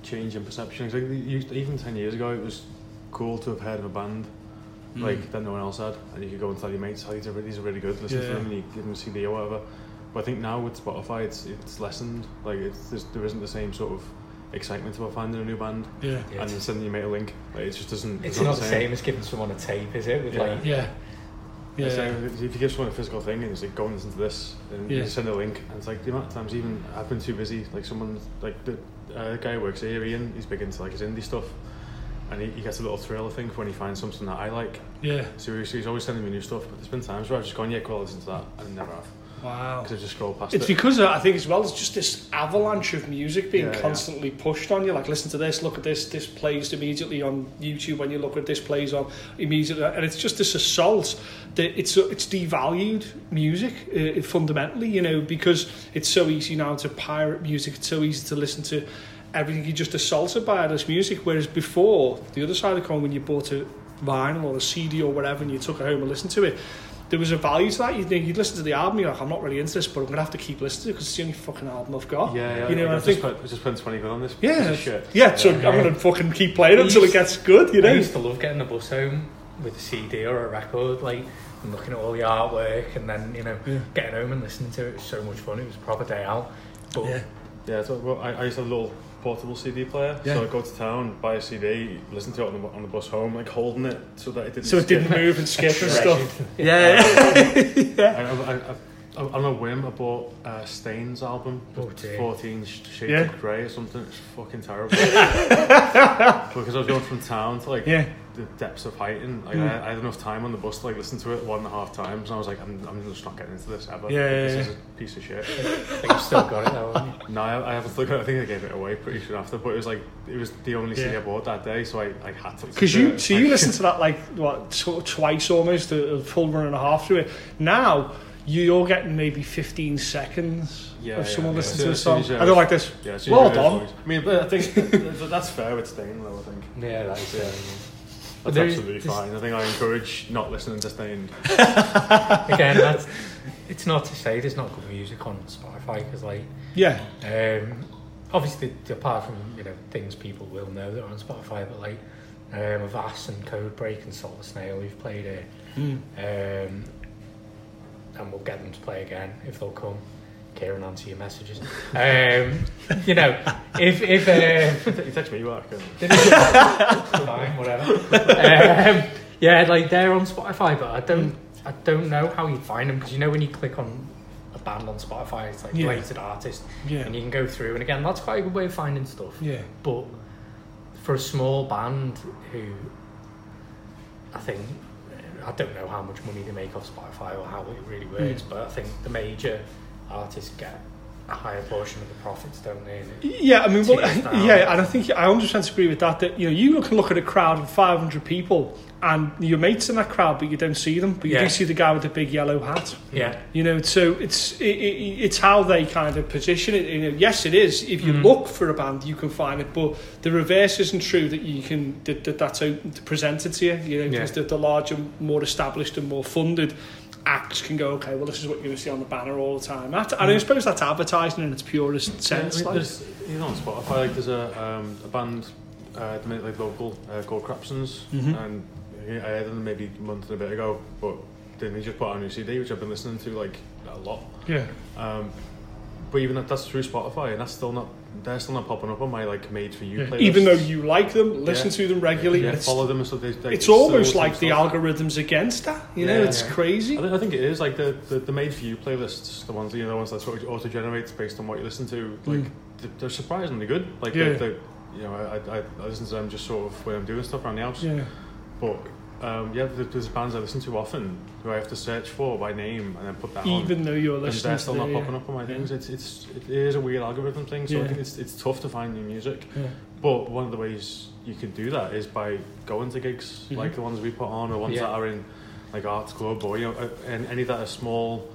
change in perception. Like, even 10 years ago, it was cool to have heard of a band Hmm. like that no one else had, and you could go and tell your mates, oh, these are, these are really good, listen Yeah. to them, and you give them a CD or whatever. But I think now with Spotify, it's it's lessened. Like it's, there's, there isn't the same sort of excitement about finding a new band yeah, Yeah, and then it's, sending your mate a link. Like it just doesn't. it's it's not the same as giving someone a tape, is it? With Yeah. like, yeah, yeah. So if you give someone a physical thing and it's like go and listen to this and Yeah. you send a link and it's like the amount of times even I've been too busy like someone like the uh, guy who works here Ian he's big into like his indie stuff and he, he gets a little thrill I think when he finds something that I like yeah. so he's, he's always sending me new stuff but there's been times where I've just gone yeah cool I'll listen to that and never have Wow. because I just scroll past It's it because uh, I think as well it's just this avalanche of music being Yeah, yeah. constantly pushed on you. Like listen to this, look at this. This plays immediately on YouTube. When you look at this, plays on immediately, and it's just this assault that it's it's devalued music uh, fundamentally. You know because it's so easy now to pirate music. It's so easy to listen to everything. You're just assaulted by this music. Whereas before, the other side of the coin, when you bought a vinyl or a CD or whatever, and you took it home and listened to it there was a value to that. You'd, think- you'd listen to the album, you're like, I'm not really into this, but I'm going to have to keep listening to it because it's the only fucking album I've got. yeah yeah You know, I I've think, just, put, just spent 20 quid on this yeah, shit yeah, so Yeah. I'm going to fucking keep playing it until it gets good, you know. I used to love getting the bus home with a CD or a record, like, and looking at all the artwork, and then you know, Yeah. getting home and listening to it. It was so much fun. It was a proper day out. But Yeah. yeah so well, I, I used to little portable CD player. Yeah. So I go to town, buy a CD, listen to it on the, on the bus home, like holding it so that it didn't. So it didn't move and skip and stuff. Yeah. Yeah. I, I, I, I, on a whim, I bought uh, Staind's album, Oh, 14 Shades Yeah. of Grey or something. It's fucking terrible. because I was going from town to like Yeah. The depths of Huyton. Like, Mm. I, I had enough time on the bus to like listen to it one and a half times, and I was like, I'm, I'm just not getting into this ever. Yeah, Like, yeah, this yeah. is a piece of shit. But you've still got it though, you? No, I, I haven't still got. it. I think I gave it away pretty soon after, but it was like it was the only CD Yeah. I bought that day, so I, I had to. Because listen to you, it. so you listen to that like what tw- twice almost, a, a full run and a half through it. Now you're getting maybe 15 seconds Yeah, of someone yeah. listening As to a song. as I don't like this. Yeah, Well as you hear done. I mean, but I think that's fair with Staind, though. I think Yeah, that is. Yeah. That's There- absolutely fine. I think I encourage not listening to Staind. again, that's, it's not to say there's not good music on Spotify because, like, Yeah, um, obviously, apart from you know things people will know that are on Spotify, but like um, Avast and Codebreak and Salt the Snail, we've played it, Mm. um, and we'll get them to play again if they'll come. Kieran, answer your messages. Um, you know, if if um, you text me you are. fine, whatever. um, yeah, like they're on Spotify, but I don't, I don't know how you find them because you know when you click on a band on Spotify, it's like Yeah. related artist, yeah, and you can go through. And again, that's quite a good way of finding stuff. yeah. But for a small band who, I think, I don't know how much money they make off Spotify or how it really works, but I think the major artists get a higher portion of the profits, don't they? Yeah, I mean, well, yeah, and I think I 100% agree with that. That you know, you can look at a crowd of 500 people, and your mates in that crowd, but you don't see them, but you Yeah. do see the guy with the big yellow hat. yeah, You know, so it's it, it, it's how they kind of position it. You know, yes, it is. If you Mhm. look for a band, you can find it, but the reverse isn't true. That you can that, that that's presented to you. You know, because Yeah. the, the larger, more established, and more funded acts can go. Okay, well, this is what you're going to see on the banner all the time. That, and I suppose that's advertising in its purest sense. Yeah, I mean, like. you know, on Spotify, like there's a um, a band, uh, the minute, like local, uh, called Crapsons, Mhm. and I heard them maybe a month and a bit ago, but then they just put out a new CD, which I've been listening to like a lot. Yeah. Um, but even that, that's through Spotify, and that's still not they're still not popping up on my like made for you Yeah. playlist. Even though you like them, listen Yeah. to them regularly, yeah, it's, follow them, and so they, they it's almost like the stuff. algorithms against that. You know, it's crazy. I think, I think it is like the, the, the made for you playlists, the ones you know, the ones that sort of auto generates based on what you listen to. Like Mm. they're, they're surprisingly good. Like Yeah. they they you know, I, I, I listen to them just sort of when I'm doing stuff around the house. Yeah. But um, yeah, there's bands I listen to often who I have to search for by name and then put that on. Even though you're And listening they're still the, not yeah. popping up on my Yeah. things. It's it's it is a weird algorithm thing. So Yeah. I think it's it's tough to find new music. Yeah. But one of the ways you can do that is by going to gigs Mhm. like the ones we put on, or ones Yeah. that are in like arts club, or you know, uh, and any that are small.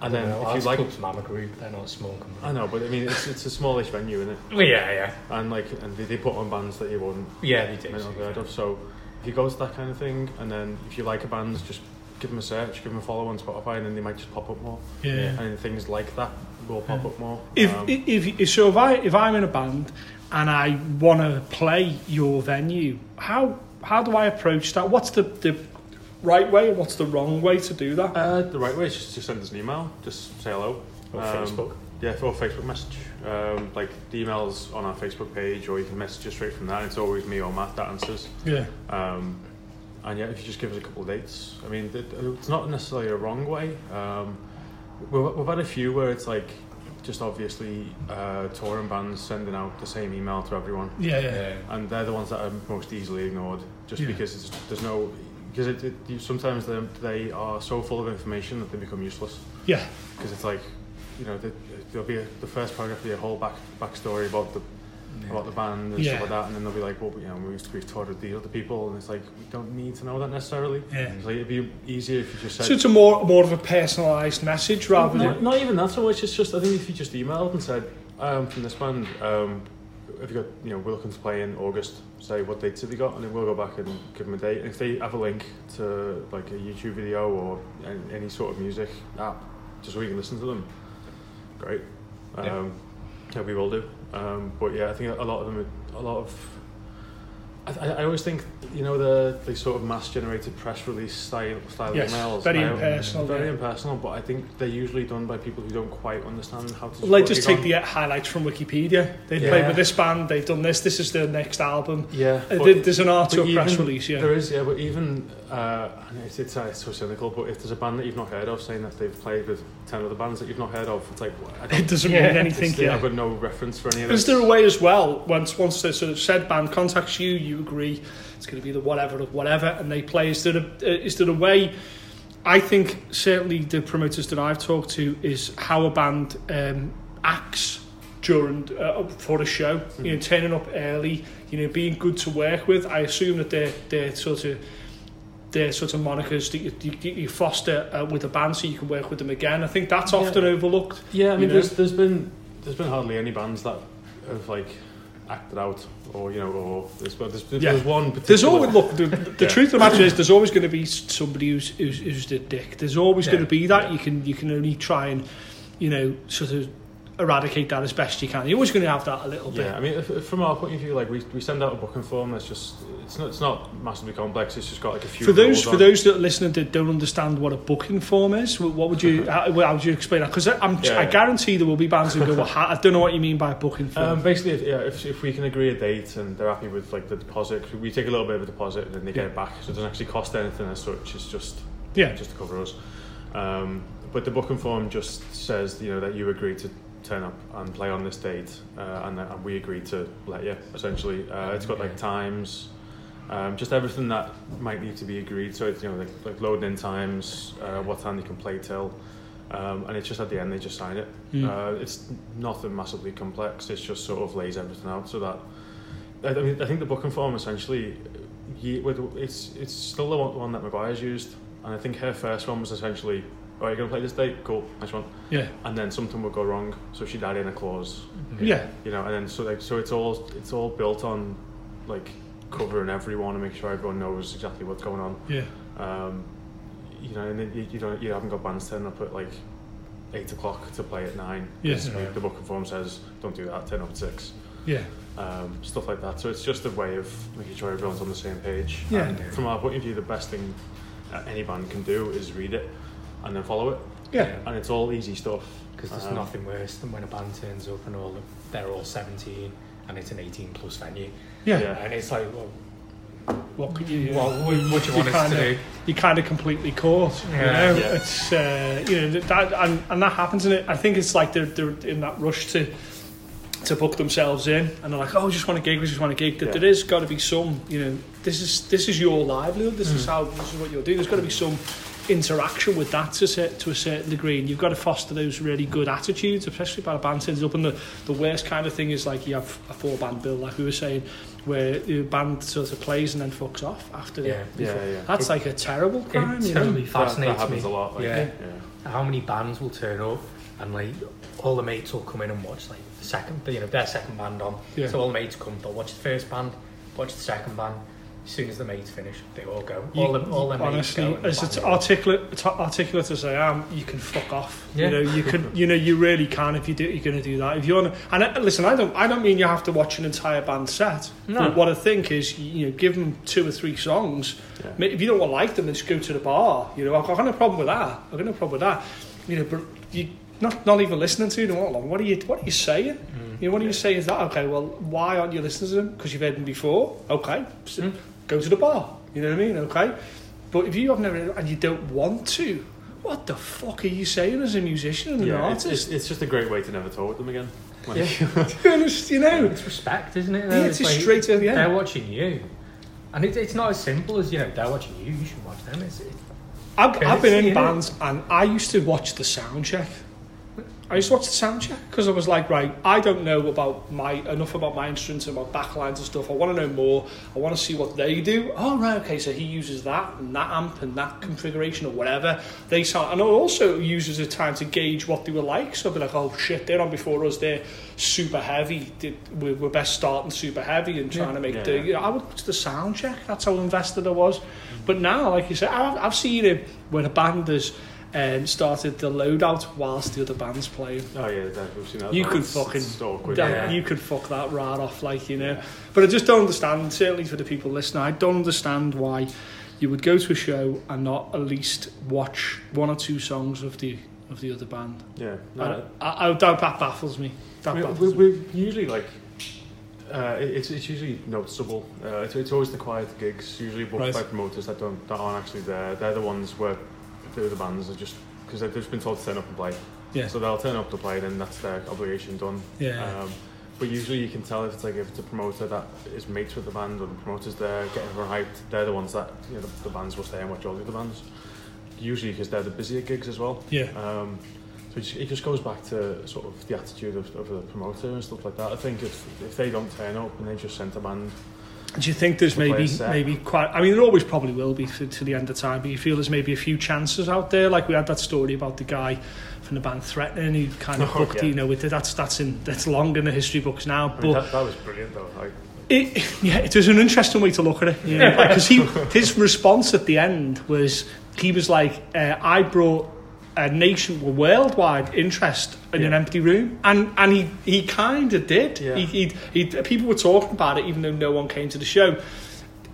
And then know, if Arts you like, Club's Mama Group, they're not a small company. I know, but I mean, it's it's a smallish venue, isn't it? Well, yeah, yeah, And like, and they, they put on bands that you wouldn't yeah, they do. might not have heard of. So if you go to that kind of thing, and then if you like a band, just give them a search, give them a follow on Spotify, and then they might just pop up more. Yeah. And things like that will pop Yeah. up more. If, Um, if, if so, if I if I'm in a band and I want to play your venue, how how do I approach that? What's the, the right way and what's the wrong way to do that? Uh, the right way is just to send us an email, just say hello. Or Um, Facebook. Yeah, or Facebook message. Um, like the emails on our Facebook page, or you can message us straight from that. It's always me or Matt that answers. Yeah. Um, and yeah, if you just give us a couple of dates, I mean, it's not necessarily a wrong way. Um, we've, we've had a few where it's like just obviously uh, touring bands sending out the same email to everyone, Yeah, yeah. and they're the ones that are most easily ignored, just Yeah. because it's, there's no. Because it, it, sometimes they, they are so full of information that they become useless. Yeah. Because it's like, you know, the, there'll be a, the first paragraph will be a whole back backstory about the about the band and Yeah. stuff like that, and then they'll be like, well, you know, we used to be toured with these other people, and it's like we don't need to know that necessarily. Yeah. It's like it'd be easier if you just said. So it's a more more of a personalised message rather not, than not even that so much. It's just I think if you just emailed and said, um, from this band, um, have you got, you know, we're looking to play in August. Say what dates have you got, and then we'll go back and give them a date. And if they have a link to like a YouTube video or any, any sort of music app, just so we can listen to them, great. Um, Yeah. yeah. we will do. Um, but yeah, I think a lot of them, a lot of I, I always think you know the the sort of mass generated press release style style Yes, emails. very I- impersonal, Very yeah. impersonal, but I think they're usually done by people who don't quite understand how to. They just take on. the highlights from Wikipedia. They've Yeah. played with this band, they've done this, this is their next album. yeah. Uh, but- there- there's an art to a press release, yeah. There is, yeah, but even uh, it's, it's, uh, it's so cynical. But if there's a band that you've not heard of saying that they've played with ten other bands that you've not heard of, it's like I don't, It doesn't Yeah, mean anything, yeah, yeah. I've got no reference for any of this. Is there a way as well, once once the sort of said band contacts you, you agree it's going to be the whatever of whatever, and they play, is there a, is there a way, I think certainly the promoters that I've talked to is how a band um, acts during, uh, for a show, you know, turning up early, you know, being good to work with. I assume that they're, they're sort of, they're sort of monikers that you, you, you foster uh, with a band so you can work with them again. I think that's Yeah. often overlooked. Yeah, I you mean, know? there's there's been there's been hardly any bands that have like acted out, or you know, or there's there's, there's Yeah. one. There's always look. The, the Yeah. truth of the matter is, there's always going to be somebody who's who's, who's the dick. There's always Yeah. going to be that. You can you can only try and you know sort of eradicate that as best you can. You're always going to have that a little bit. Yeah, I mean, if, if from our point of view, like we, we send out a booking form that's just it's not it's not massively complex. It's just got like a few. For those for on. those that are listening that don't understand what a booking form is, wh- what would you how, how would you explain that? Because I'm Yeah. I guarantee there will be bands who go, well, I don't know what you mean by a booking form. Um, basically, if, yeah, if, if we can agree a date and they're happy with like the deposit, 'cause we take a little bit of a deposit and then they get it back, so it doesn't actually cost anything as such. It's just yeah, just to cover us. Um, but the booking form just says you know that you agree to turn up and play on this date, uh, and, and we agree to let you. Essentially, uh, it's got like times, um, just everything that might need to be agreed. So it's you know like, like loading in times, uh, what time they can play till. Um, and it's just at the end they just sign it. Mm. Uh, it's nothing massively complex. It's just sort of lays everything out so that I, mean I think the booking form essentially it's it's still the one, one that Maguire's used, and I think her first one was essentially, "Oh, you're gonna play this date? Cool, nice one." yeah, And then something would go wrong, so she'd add in a clause, yeah, you know, and then so like so it's all it's all built on like covering everyone and make sure everyone knows exactly what's going on. yeah, Um, you know, and then you, you don't you haven't got bands turning up at like eight o'clock to play at nine. Yes. It's- the booking form says don't do that. Turn up at six. yeah, Um, stuff like that. So it's just a way of making sure everyone's on the same page. Yeah. And from our point of view, the best thing uh, any band can do is read it and then follow it. yeah. And it's all easy stuff. Because there's Um, nothing worse than when a band turns up and all they're all 17 and it's an 18 plus venue. Yeah. Yeah. And it's like, well, What could you? what, what, what do you want us kinda, to do? You kind of completely caught. You know, Yeah. it's uh, you know that and, and that happens in it. I think it's like they're they're in that rush to to book themselves in, and they're like, oh, we just want a gig, we just want a gig. That Yeah. there is got to be some, you know, this is this is your livelihood. This Mm. is how this is what you're doing. There's got to be some interaction with that to a, to a certain degree and you've got to foster those really good attitudes especially by a band turns up and the, the worst kind of thing is like you have a four band bill like we were saying where the band sort of plays and then fucks off after Yeah. the Yeah, yeah. that's like a terrible crime It you know totally That, that fascinates happens me. a lot. Like, yeah. yeah. How many bands will turn up and like all the mates will come in and watch like the second, you know, their second band on. Yeah. So all the mates come, they'll watch the first band, watch the second band. As soon as the mates finish, they all go. You- all the, all the honestly, go. and the as it's articulate, articulate as I am, you can fuck off. Yeah. You know, you can, you know, you really can if you do. You're going to do that. If you want to, and uh, listen, I don't, I don't mean you have to watch an entire band set. No. But what I think is, you know, give them two or three songs. Yeah. If you don't like them, then just go to the bar. You know, I've got no problem with that. I've got no problem with that. You know, but you not not even listening to them. What, what are you, what are you saying? Mm. You know, what are you saying is that okay? Well, why aren't you listening to them? Because you've heard them before. Okay, Mm. Go to the bar. You know what I mean? Okay. But if you have never and you don't want to, what the fuck are you saying as a musician and an Yeah, it's, artist? it's, it's just a great way to never talk with them again. Like, Yeah. you know, It's respect, isn't it? yeah, it's just like, straight to the They're watching you. And it, it's not as simple as, you know, they're watching you, you should watch them. It's, it's, I've, I've been in innit? bands and I used to watch the sound check. I just watched the sound check because I was like, right, I don't know about my enough about my instruments and about backlines and stuff. I want to know more. I want to see what they do. Oh right, okay, so he uses that and that amp and that configuration or whatever. They sound, and it also uses a time to gauge what they were like. So I'd be like, oh shit, they're on before us. They're super heavy. We're, we're best starting super heavy and trying to make Yeah, the. yeah. You know, I would watch the sound check. That's how invested I was. But now, like you said, I've, I've seen it where a band has um, started the loadout whilst the other band's playing. Oh yeah, that, we've seen that. You could fucking awkward, that- yeah. you could fuck that right off, like you know. Yeah. But I just don't understand. Certainly for the people listening, I don't understand why you would go to a show and not at least watch one or two songs of the of the other band. Yeah, no, I, I, I, that, that baffles me. That we, baffles we, me. we usually like. Uh, it's, it's usually noticeable. Uh, it's, it's always the quiet gigs, usually booked Right. by promoters that don't that aren't actually there. They're the ones where the bands are just because they've just been told to turn up and play. Yeah. So they'll turn up to play, then that's their obligation done. Yeah. Um, but usually you can tell if it's like if it's a promoter that is mates with the band or the promoters there getting everyone hyped, they're the ones that you know the, the bands will stay and watch all the other bands. Usually because they're the busier gigs as well. Yeah. Um, so it just, it just goes back to sort of the attitude of, of the promoter and stuff like that. I think if if they don't turn up and they just sent a band, Do you think there's maybe set. maybe quite? I mean, there always probably will be to, to the end of time. But you feel there's maybe a few chances out there. Like we had that story about the guy from the band Threatin who kind of Oh, booked. yeah. You know, with the, that's that's in that's long in the history books now. I mean, But that, that was brilliant though. Like, it, yeah, it was an interesting way to look at it. You know, because he his response at the end was he was like, uh, I brought a nation a worldwide interest in an empty room, and and he he kind of did. Yeah. He, he, he people were talking about it even though no one came to the show.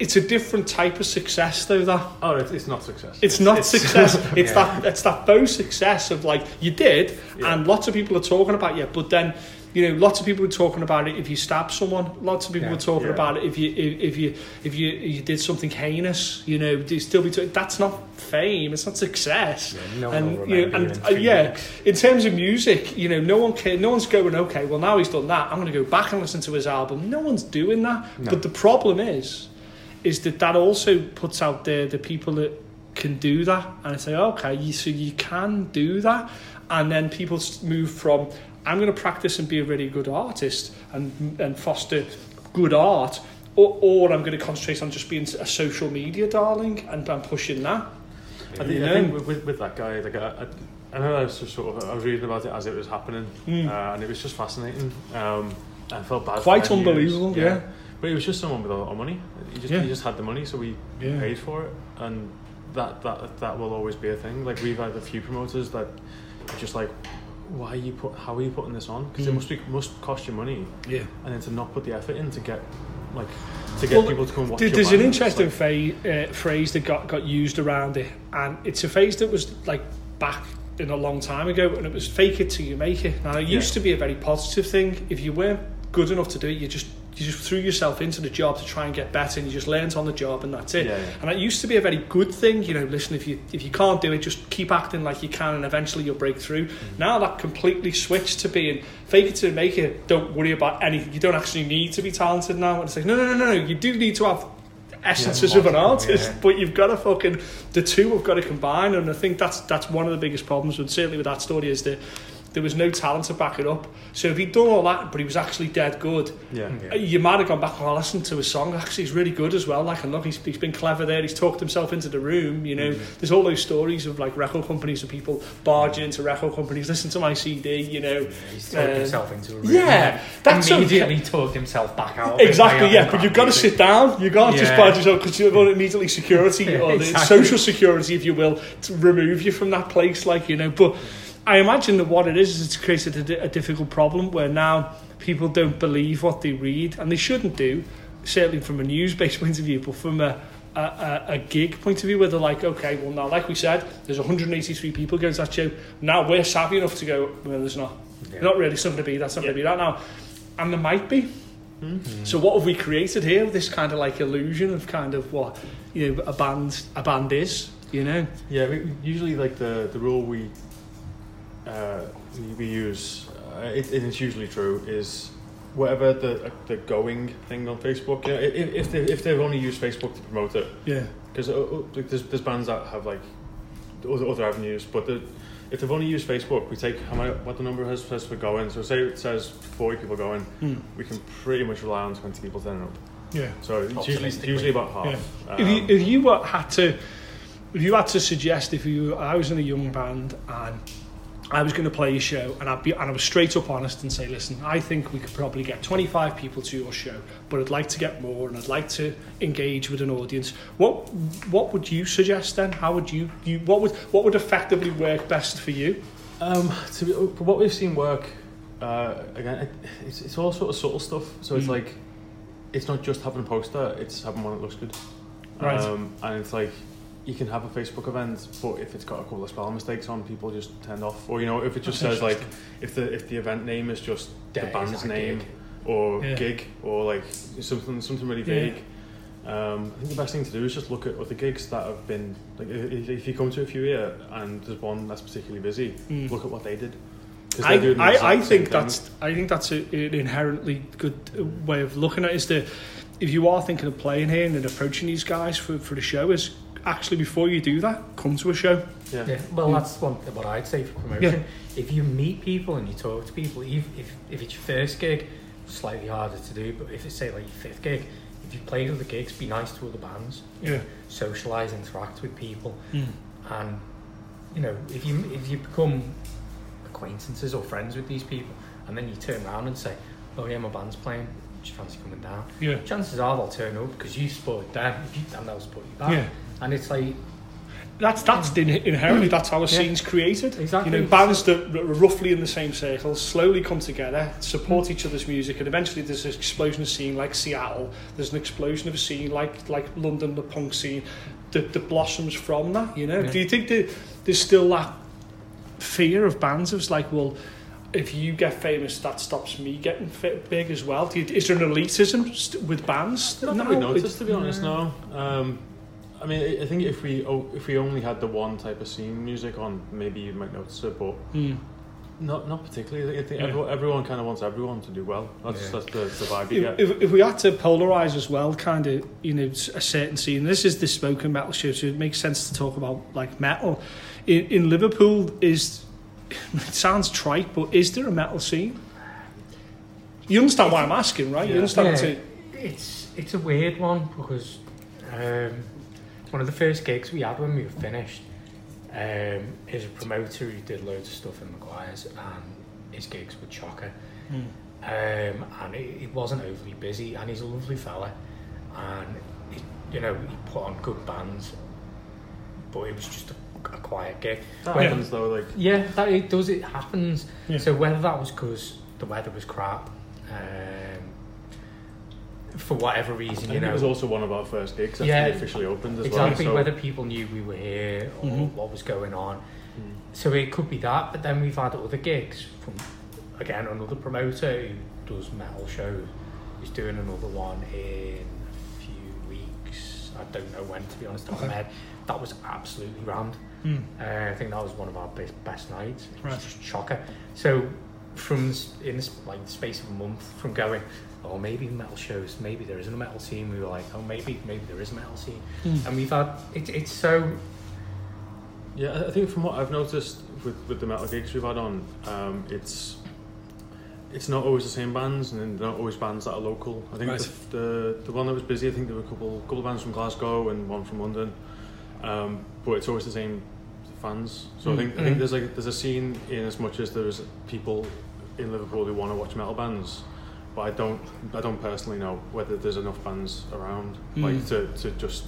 It's a different type of success though. That oh, it's, it's not success. it's not success. It's Yeah. that it's that faux success of like you did, Yeah. and lots of people are talking about you. But then, you know, lots of people were talking about it if you stab someone. Lots of people Yeah. were talking Yeah. about it if you if, you if you if you you did something heinous. You know, they still be. Talk- that's not fame. It's not success. Yeah, no one and you know, and in uh, yeah, weeks. in terms of music, you know, no one can, no one's going. Okay, well now he's done that. I'm going to go back and listen to his album. No one's doing that. No. But the problem is, is that that also puts out there the people that can do that, and it's like, okay, you, so you can do that, and then people move from I'm going to practice and be a really good artist and and foster good art. Or, or I'm going to concentrate on just being a social media darling and, and pushing that. I think, You I think with, with, with that guy, like I, I, I know I was just sort of I was reading about it as it was happening, Mm. uh, and it was just fascinating. Um, I felt bad. for Quite him. He was- unbelievable, yeah. But he was just someone with a lot of money. He just Yeah. he just had the money, so we Yeah. paid for it, and that that that will always be a thing. Like we've had a few promoters that just like, why are you put? How are you putting this on? Because Mm. it must be must cost you money, Yeah. and then to not put the effort in to get like to get Well, people to come watch. There's an interesting like- phrase, uh, phrase that got, got used around it, and it's a phrase that was like back in a long time ago, and it was fake it till you make it. Now, it used Yeah. to be a very positive thing. If you weren't good enough to do it, you just you just threw yourself into the job to try and get better, and you just learnt on the job, and that's it. Yeah, yeah. And that used to be a very good thing. You know, listen, if you if you can't do it, just keep acting like you can, and eventually you'll break through. Mm-hmm. Now that completely switched to being fake it you make it. Don't worry about anything. You don't actually need to be talented now. And it's like no, no, no, no. no. You do need to have essences Yeah, of an artist, but you've got to fucking the two have got to combine. And I think that's that's one of the biggest problems. And certainly with that story is that there was no talent to back it up. So if he'd done all that, but he was actually dead good, Yeah. Yeah. you might have gone back and listened to his song. Actually, he's really good as well. Like, and look, he's, he's been clever there. He's talked himself into the room. You know, there's all those stories of like record companies and people barging into record companies. Listen to my CD. You know, He's talked Um, himself into a room. yeah, that's immediately talked himself back out. Exactly, yeah, but you've got to sit down. You can't just Yeah. badge yourself because you've got immediately security or the Exactly. social security, if you will, to remove you from that place. Like you know, but I imagine that what it is is it's created a, a difficult problem where now people don't believe what they read, and they shouldn't do. Certainly from a news-based point of view, but from a a, a, gig point of view, where they're like, okay, well now, like we said, there's 183 people going to that show. Now we're savvy enough to go. Well, there's not. Yeah. Not really. something to be. That's not going to be that now. And there might be. Mm-hmm. So what have we created here? This kind of like illusion of kind of what you know a band a band is. You know. Yeah, we, usually like the the rule we uh, we, we use, uh, it, it is usually true, is whatever the the going thing on Facebook. Yeah, if if they if they've only used Facebook to promote it, Yeah. because uh, uh, there's there's bands that have like other other avenues, but the. If they've only used Facebook, we take how many, what the number has says for going. So say it says 40 people going, Hmm. we can pretty much rely on 20 people turning up. Yeah. So it's usually, Optimistically. usually about half. Yeah. Um, if you if you were, had to if you had to suggest if you I was in a young band and I was going to play your show, and I'd be and I was straight up honest and say, listen, I think we could probably get 25 people to your show, but I'd like to get more, and I'd like to engage with an audience. What what would you suggest then? How would you, you what would what would effectively work best for you? Um, to be, what we've seen work, uh, again, it, it's, it's all sort of subtle stuff. So it's Mm. like, it's not just having a poster; it's having one that looks good. Right. Um, and it's like, you can have a Facebook event, but if it's got a couple of spelling mistakes on, people just turn off. Or you know, if it just That's says like, if the if the event name is just the Yeah, band's name gig. or Yeah. gig or like something something really Yeah. vague. Um, I think the best thing to do is just look at other gigs that have been like if, if you come to a few here and there's one that's particularly busy, Mm. look at what they did. I, the I, I think thing. that's I think that's a, an inherently good uh, way of looking at it, is that if you are thinking of playing here and then approaching these guys for, for the show is actually before you do that come to a show yeah. Yeah, well, that's one what I'd say for promotion. If you meet people and you talk to people, if, if, if it's your first gig, slightly harder to do, but if it's, say, like your fifth gig, if you've played other gigs, be nice to other bands, yeah socialise, interact with people, mm. and, you know, if you, if you become acquaintances or friends with these people, and then you turn around and say, oh yeah, my band's playing, do you fancy coming down? yeah Chances are they'll turn up because you supported them, if you, and they'll support you back. Yeah. And it's like, that's that's the, inherently that's how a Yeah. scene's created Exactly. you know bands that are roughly in the same circles slowly come together support each other's music and eventually there's an explosion of scene like Seattle there's an explosion of a scene like like London the punk scene that, that blossoms from that you know Yeah. do you think that there's still that fear of bands of like well if you get famous that stops me getting fit big as well do you, is there an elitism st- with bands Not that we noticed, to be honest. No. Um, I mean, I- I think if we oh, if we only had the one type of scene music on, maybe you might notice it, but Mm. not not particularly. I think Yeah. everyone, everyone kind of wants everyone to do well. That's Yeah. that's the, the vibe you if, get. if, if we had to polarize as well, kind of, you know, a certain scene. This is the spoken metal show, so it makes sense to talk about like metal. In, in Liverpool, is it sounds trite, but is there a metal scene? You understand why I'm asking, right? You understand? Yeah, it's a- it's it's a weird one because um, one of the first gigs we had when we were finished um, is a promoter who did loads of stuff in Maguire's and his gigs were chocker. Mm. Um, and it, it wasn't overly busy and he's a lovely fella and he, you know he put on good bands but it was just a, a quiet gig That happens though. Like yeah that it does it happens Yeah. so whether that was because the weather was crap um, for whatever reason you it was also one of our first gigs after Yeah. we officially opened as exactly well. so- whether people knew we were here or Mhm. what was going on Mm. so it could be that but then we've had other gigs from again another promoter who does metal shows he's doing another one in a few weeks I don't know when to be honest Okay. my head that was absolutely rammed Mm. uh, I think that was one of our best, best nights it was Right. just chocker so from in this, like the space of a month from going oh maybe metal shows maybe there isn't a metal scene we were like oh maybe maybe there is a metal scene Mm. and we've had it, it's so Yeah, I- I think from what I've noticed with, with the metal gigs we've had on, um, it's it's not always the same bands, and they're not always bands that are local. I think Right. the, the the one that was busy, I think there were a couple couple of bands from Glasgow and one from London, um, but it's always the same fans. So I Mm. think I think Mm. there's like there's a scene in as much as there's people in Liverpool who want to watch metal bands. But I don't, I don't personally know whether there's enough bands around, like Mm. to, to just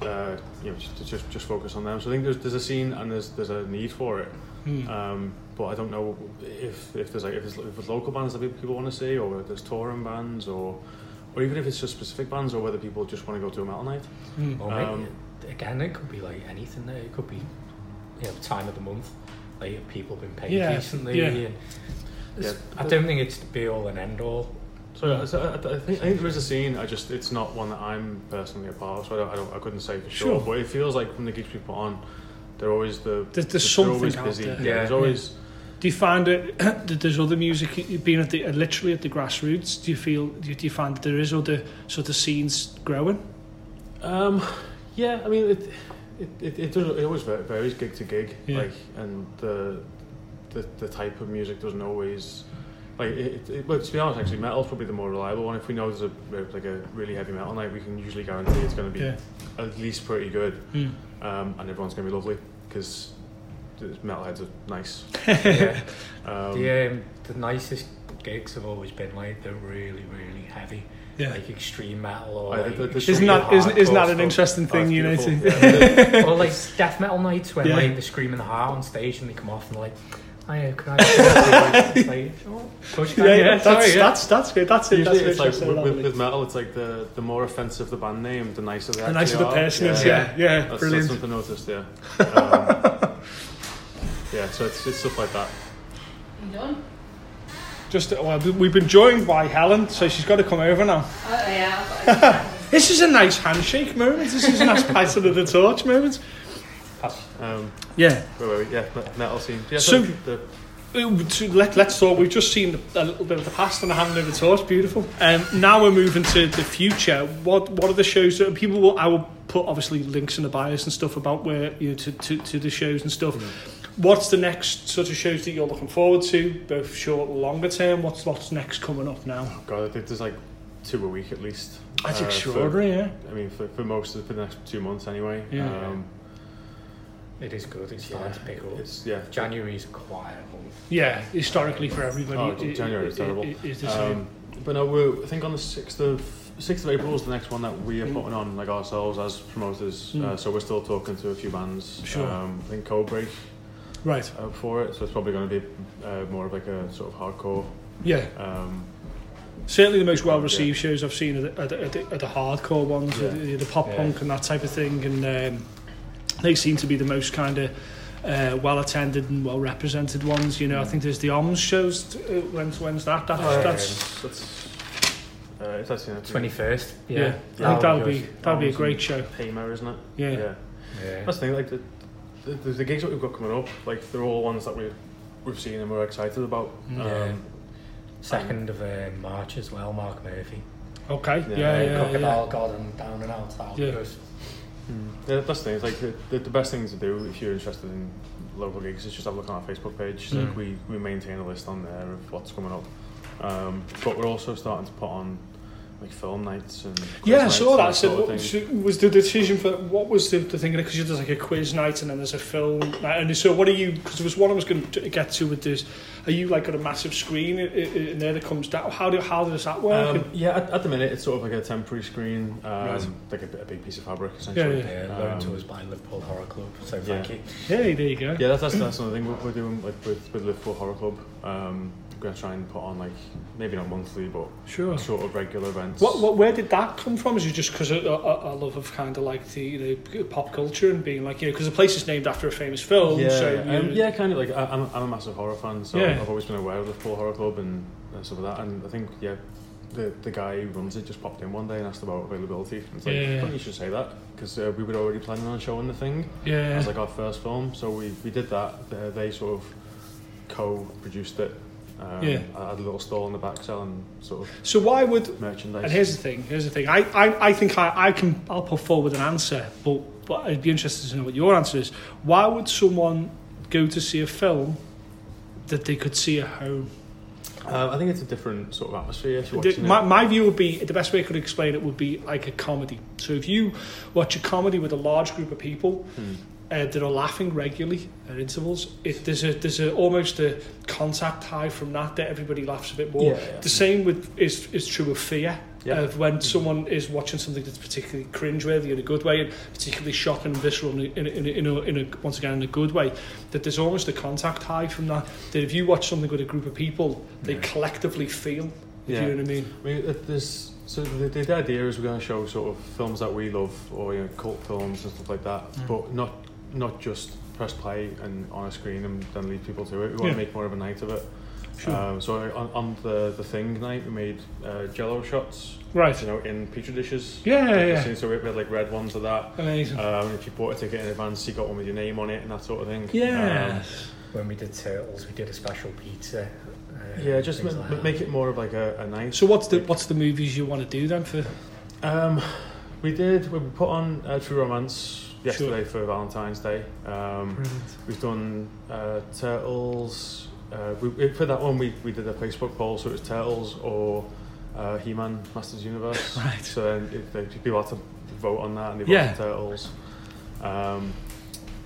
uh, you know, to just just focus on them. So I think there's there's a scene and there's there's a need for it. Mm. Um, but I don't know if if there's like if there's, if there's local bands that people- people want to see, or if there's touring bands, or or even if it's just specific bands, or whether people just want to go to a metal night. Mm. Or Um, maybe, again, it could be like anything. There. It could be, you know, time of the month. Like people been paid Yeah, recently. yeah. And Yeah. I don't think it's the be all and end all. So, yeah, so I, I, think, I think there is a scene. I just it's not one that I'm personally a part of. So I don't I, don't, I couldn't say for sure. Sure. But it feels like from the gigs we put on, they're always the There's, there's they're something always out busy. there. Yeah, Yeah. there's always. Do you find it that there's other music being at the uh, literally at the grassroots? Do you feel do you, do you find that there is other sort of scenes growing? Um, yeah, I mean, it it, it, it, does, it always varies gig to gig, Yeah. like, and the, the the type of music doesn't always like. It, it, but to be honest, actually, metal's probably the more reliable one. If we know there's a like a really heavy metal night, we can usually guarantee it's going to be Yeah. at least pretty good, Mm. um, and everyone's going to be lovely because the metalheads are nice. yeah. Um, the, um, the nicest gigs have always been like they're really, really heavy, Yeah. like extreme metal or I like, think the- the Isn't that isn't, isn't that an interesting thing, it's you know? To, Yeah. or like death metal nights when Yeah. like they're screaming the heart on stage and they come off and they're like, oh yeah, can I? it's like, oh, push yeah, yeah, sorry, that's, yeah. that's that's good. That's it. Usually That's it's like with, that with, with metal, it's like the, the more offensive the band name, the nicer they the nicer actually the are. person is. Yeah, yeah, That's, brilliant. that's something I noticed. Yeah. Um, yeah. So it's, it's stuff like that. You done? Just well, we've been joined by Helen, so she's got to come over now. Oh, yeah. This is a nice handshake moment. This is a nice passing of the torch moment. Um, Yeah. wait, wait, wait, yeah, metal scene. Yeah, So- the, to let, let's talk. We've just seen a little bit of the past and a hand over the torch. Beautiful. Um, now we're moving to the future. What what are the shows that people will? I will put obviously links in the bios and stuff about where you know to, to, to the shows and stuff. What's the next sort of shows that you're looking forward to, both short and longer term? What's what's next coming up now? God, I think there's like two a week at least. That's uh, for- extraordinary, yeah. I mean, for, for most of for the next two months anyway. Yeah. Um, It is good. It's starting to pick up. it's yeah. January's a quiet month. Yeah, historically for everybody. Oh, it- January it- is terrible. it- it is the same. Um, but no, we're, I think on the sixth of sixth of April is the next one that we are putting on, like ourselves as promoters. Mm. Uh, so we're still talking to a few bands. Sure. Um, I think Codebreak right. uh, for it, so it's probably going to be uh, more of like a sort of hardcore. Yeah. Um, Certainly the most well received shows I've seen are the, are the, are the, are the hardcore ones, Yeah. the, the pop Yeah. punk and that type of thing, and um, they seem to be the most kind of uh, well attended and well represented ones. You know, I think there's the OMS shows. Uh, when's when's that? That's Oh, yeah. that's that's uh, it's actually next. Twenty first. yeah. Yeah, I think that'll be that'll be a great show. Hamer, isn't it? Yeah. Yeah. Yeah. That's the thing. Like the, the, the gigs that we've got coming up, like they're all ones that we we've seen and we're excited about. Yeah. Um, Second of uh, March as well. Mark Murphy. Okay. Yeah, Yeah, yeah, yeah. Crocodile God and Down and Out. That'll be Yeah. Yeah, that's the thing. It's like the, the, the best thing to do if you're interested in local gigs is just have a look on our Facebook page. Mm. Like we, we maintain a list on there of what's coming up. Um, but we're also starting to put on like film nights and Yeah, I nights saw and that. So, sort of what, so was the decision for what was the, the thing? Because there's like a quiz night and then there's a film night. And so, what are you? Because there was one I was going to get to with this. Are you like got a massive screen i- i- in there that comes down? How do how does that work? Um, yeah, at, at the minute it's sort of like a temporary screen, um, Right. like a, a big piece of fabric essentially. Yeah, Yeah, loaned to Um, us by Liverpool Horror Club. So yeah. thank you. hey, there you go. Yeah, that's, that's, that's another thing we're, we're doing like with, with Liverpool Horror Club. Um, going to try and put on like, maybe not monthly, but Sure. sort of regular events. What, what, where did that come from? Is it just because of a, a, a love of kind of like the you know, pop culture and being like, you know, because the place is named after a famous film. Yeah, so, um, yeah, kind of like I, I'm, I'm a massive horror fan, so Yeah. I've always been aware of the Horror Club and, and stuff like that. And I think yeah, the the guy who runs it just popped in one day and asked about availability. And it's like, Yeah. You should say that because uh, we were already planning on showing the thing Yeah. as like our first film, so we, we did that. They sort of co-produced it. Um, Yeah. I had a little stall in the back selling sort of so why would merchandise. And here's the thing. Here's the thing. I, I, I think I, I can. I'll put forward an answer, but but I'd be interested to know what your answer is. Why would someone go to see a film that they could see at home? Uh, I think it's a different sort of atmosphere. If you're The- watching my, it. my view would be the best way I could explain it would be like a comedy. So if you watch a comedy with a large group of people Hmm. Uh, that are laughing regularly at intervals, it, there's a there's a almost a contact high from that that everybody laughs a bit more. Yeah, yeah. The same with is is true of fear. Yeah. Of when someone is watching something that's particularly cringeworthy in a good way and particularly shocking and visceral in a, in a, in a, in a, once again in a good way, that there's almost a contact high from that. That if you watch something with a group of people, they collectively feel. If you know what I mean. I mean, there's so the, the the idea is we're going to show sort of films that we love or you know cult films and stuff like that, Mm. but not not just press play and on a screen and then lead people to it. We want Yeah. to make more of a night of it. Sure. Um, so on, on the the thing night, we made uh, Jello shots, Right. you know, in petri dishes. Yeah, yeah, Like, yeah. So we had like red ones of that. Amazing. Um, if you bought a ticket in advance, you got one with your name on it and that sort of thing. yeah. Um, When we did Turtles, we did a special pizza. Uh, yeah, just things ma- like make it more of like a, a night. so what's the what's the movies you want to do then for? Um, we did. We put on uh, True Romance yesterday for Valentine's Day. Um, we've done uh, Turtles. Uh, we, for that one, we, we did a Facebook poll, so it was Turtles or uh, He-Man Masters Universe. Right. So then if, if people had to vote on that, and they Yeah. voted Turtles. Um,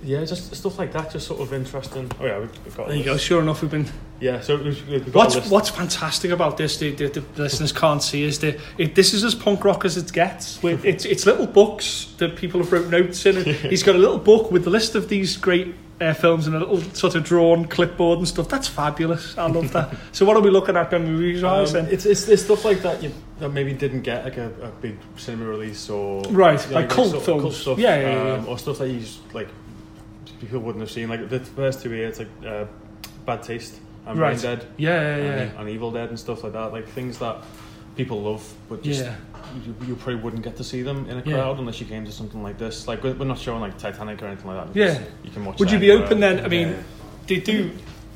yeah, just stuff like that, just sort of interesting. Oh yeah, we've, got. There you go. Sure enough, we've been Yeah, so we've, we've got What's what's fantastic about this, the, the, the listeners can't see, is that it, this is as punk rock as it gets. With it's it's little books that people have wrote notes in. He's got a little book with the list of these great uh, films and a little sort of drawn clipboard and stuff. That's fabulous. I love that. so what are we looking at when we revise Um, it's, it's it's stuff like that you that maybe didn't get like a, a big cinema release or Right, yeah, like cult films. stuff, Yeah, yeah, yeah, um, or stuff that you just, like people wouldn't have seen. Like the first two here, it's like uh, Bad Taste and Right. Brain Dead Yeah, yeah, yeah. and, and Evil Dead and stuff like that. Like things that people love, but just Yeah. you, you probably wouldn't get to see them in a Yeah. crowd unless you came to something like this. Like we're, we're not showing like Titanic or anything like that. Yeah. You can watch. Would you be anywhere. open then? I mean, Yeah. they do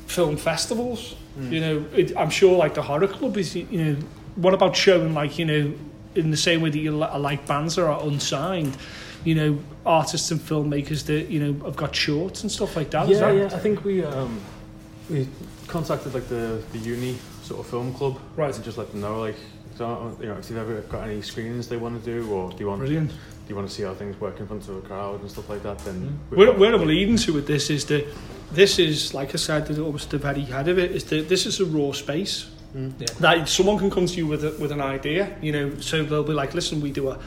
film festivals. Mm. You know, it, I'm sure like the horror club is. You know, what about showing like you know, in the same way that you li- like bands that are unsigned, you know, artists and filmmakers that you know have got shorts and stuff like that. Yeah, that- yeah. I think we um, we contacted like the the uni sort of film club, Right. And just let them know like, so, you know, if you've ever got any screenings they want to do, or do you want Brilliant. do you want to see how things work in front of a crowd and stuff like that, then we've Where, got- where I'm leading to with this is that this is, like I said, the- almost the very head of it is that this is a raw space. Mm. Yeah. That someone can come to you with a, with an idea, you know. So they'll be like, "Listen, we do a,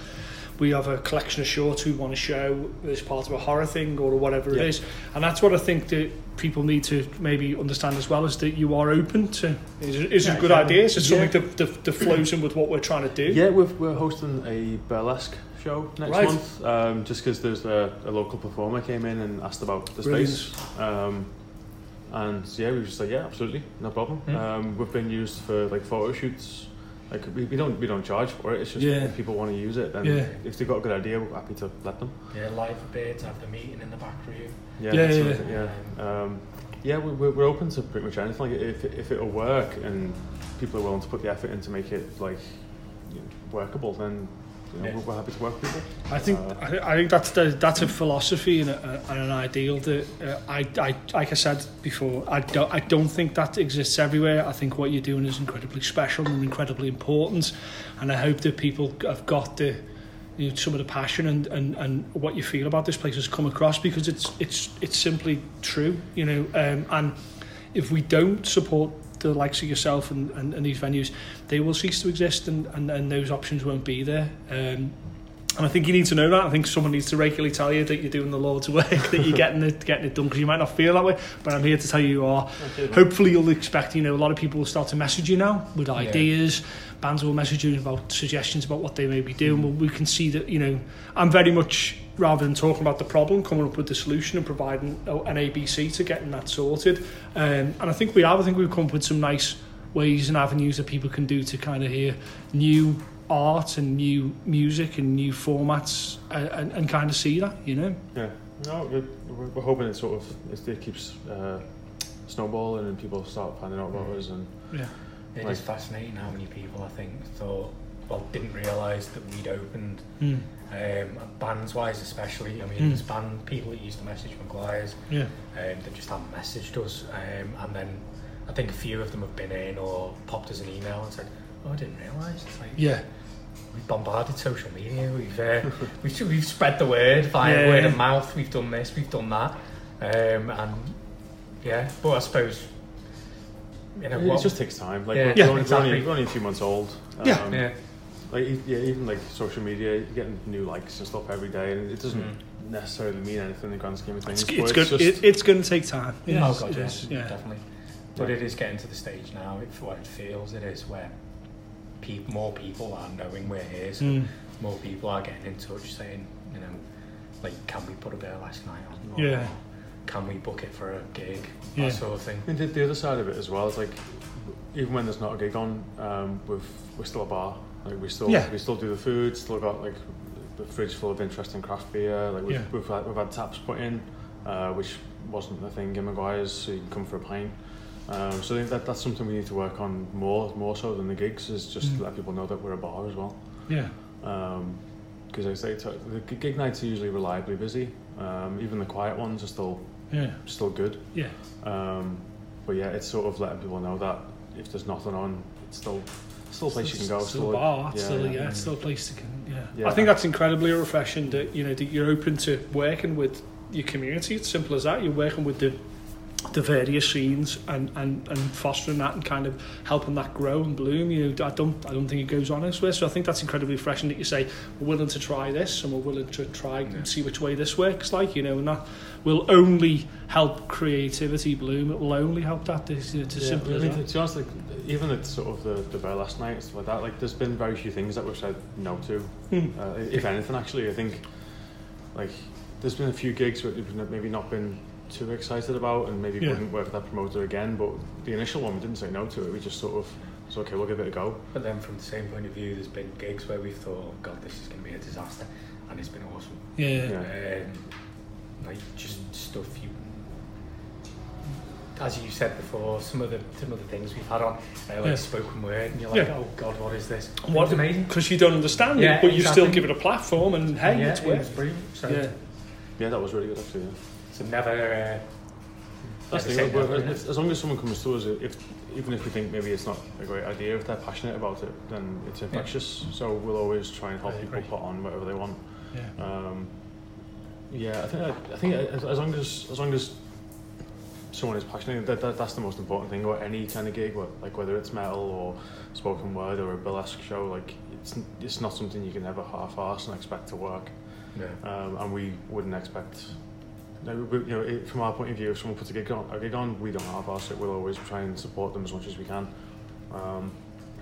we have a collection of shorts we want to show as part of a horror thing or whatever Yeah. it is." And that's what I think that people need to maybe understand as well is that you are open to is, is Yeah, a good yeah. idea. Is it Yeah. something that, that, that flows in with what we're trying to do? Yeah, we've, we're hosting a burlesque show next Right. month. Um, just because there's a, a local performer came in and asked about the Brilliant. space. Um, and yeah, we were just like, yeah, absolutely, no problem. Mm. Um, we've been used for like photo shoots. Like we, we don't we don't charge for it. It's just Yeah. if people want to use it, then Yeah. if they've got a good idea, we're happy to let them. Yeah, live birds have the meeting in the back room. Yeah, Yeah, yeah, sort of thing, yeah. Um, yeah, we, we're, we're open to pretty much anything. Like if if it'll work and people are willing to put the effort in to make it like you know, workable, then you know, Yeah. we're, happy to work with people. I think Uh, I, I think that's the, that's a philosophy and, a, and an ideal that uh, I, I like I said before I don't I don't think that exists everywhere. I think what you're doing is incredibly special and incredibly important, and I hope that people have got the you know, some of the passion and, and, and what you feel about this place has come across because it's it's it's simply true, you know. Um, and if we don't support the likes of yourself and, and, and these venues, they will cease to exist and, and, and those options won't be there. Um, and I think you need to know that. I think someone needs to regularly tell you that you're doing the Lord's work, that you're getting it, getting it done, because you might not feel that way. But I'm here to tell you you are. Hopefully, you'll expect. You know, a lot of people will start to message you now with ideas. Bands will message you about suggestions about what they may be doing. Well, we can see that. You know, I'm very much rather than talking about the problem, coming up with the solution and providing an ABC to getting that sorted. Um, and I think we have. I think we've come up with some nice ways and avenues that people can do to kind of hear new art and new music and new formats and, and, and kind of see that, you know. Yeah, no, we're, we're- we're hoping it sort of it, it keeps uh, snowballing and people start finding out about us and Yeah. It is Right. fascinating how many people I think thought, well, didn't realise that we'd opened, Mm. um, bands wise especially. I mean, Mm. there's band people that used to message Maguire's Yeah. um, that just haven't messaged us. Um, and then I think a few of them have been in or popped us an email and said, oh, I didn't realise. It's like, Yeah. we've bombarded social media, we've, uh, we've, we've spread the word via Yeah. word of mouth, we've done this, we've done that. Um, and yeah, but I suppose, you know, it what, just takes time. Like Yeah, we're, Yeah, we're, only, we're, only, exactly. we're only a few months old. Yeah. Um, yeah, Like e- yeah, even like social media, you're getting new likes and stuff every day, and it doesn't Mm. necessarily mean anything in the grand scheme of things. It's, but it's, good. just- it, it's going to take time. oh god, yes, yeah, yeah. definitely. But Yeah. it is getting to the stage now, it, what it feels it is, where peop more people are knowing we're here, so Mm. more people are getting in touch saying, you know, like, can we put a burlesque night on? Or Yeah. Can we book it for a gig? Yeah. That sort of thing. I mean, the, the other side of it as well is like, even when there's not a gig on, um, we've we're still a bar. Like we still Yeah. we still do the food. Still got like the fridge full of interesting craft beer. Like we've Yeah. we've, had, we've had taps put in, uh, which wasn't the thing in Maguire's. So you can come for a pint. Um, so I think that that's something we need to work on more more so than the gigs. Is just Mm. let people know that we're a bar as well. Yeah. Because I say to, the gig nights are usually reliably busy. Um, even the quiet ones are still Yeah. still good. Yeah. Um, but yeah, it's sort of letting people know that if there's nothing on, it's still still a place you can go. Still a bar. yeah, still, yeah. yeah. Still a place to can. Yeah. Yeah. I think that's incredibly refreshing that you know that you're open to working with your community. It's simple as that. You're working with the the various scenes and, and, and fostering that and kind of helping that grow and bloom. You know, I don't I don't think it goes on elsewhere. So I think that's incredibly refreshing that you say we're willing to try this and we're willing to try yeah. and see which way this works. Like you know, and that will only help creativity bloom. It will only help that. It's, it's as yeah, simple I mean, as. To be honest, like, even at sort of the the burlesque night stuff like that, like there's been very few things that we've said no to. Mm. Uh, if anything, actually, I think like there's been a few gigs where maybe not been too excited about and maybe yeah. wouldn't work with that promoter again. But the initial one, we didn't say no to it. We just sort of was okay, we'll give it a go. But then from the same point of view, there's been gigs where we've thought, oh God, this is going to be a disaster. And it's been awesome. Yeah. yeah. Um, like just stuff you as you said before, some of the some of the things we've had on, uh, like yeah. spoken word, and you're like, yeah. oh god, what is this? What amazing? Because you don't understand yeah, it, but exactly. you still give it a platform, and hey, yeah, it's worth. brilliant. So, yeah. yeah, that was really good actually. Yeah. So never. Uh, That's the thing. If, as long as someone comes to us, if even if we think maybe it's not a great idea, if they're passionate about it, then it's infectious. Yeah. So we'll always try and help people put on whatever they want. Yeah. Um, yeah, I think I, I think as, as long as as long as someone is passionate, that, that that's the most important thing about any kind of gig, like whether it's metal or spoken word or a burlesque show. Like it's it's not something you can ever half-ass and expect to work. Yeah. Um, and we wouldn't expect no, you know, from our point of view, if someone puts a gig on, a gig on, we don't it. We'll always try and support them as much as we can. Um,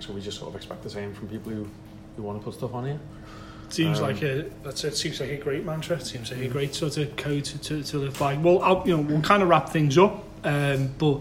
so we just sort of expect the same from people who, who want to put stuff on here. Seems um, like a that's it. Seems like a great mantra. It seems like a great sort of code to, to, to live by. Well, I'll, you know, we'll kind of wrap things up, um, but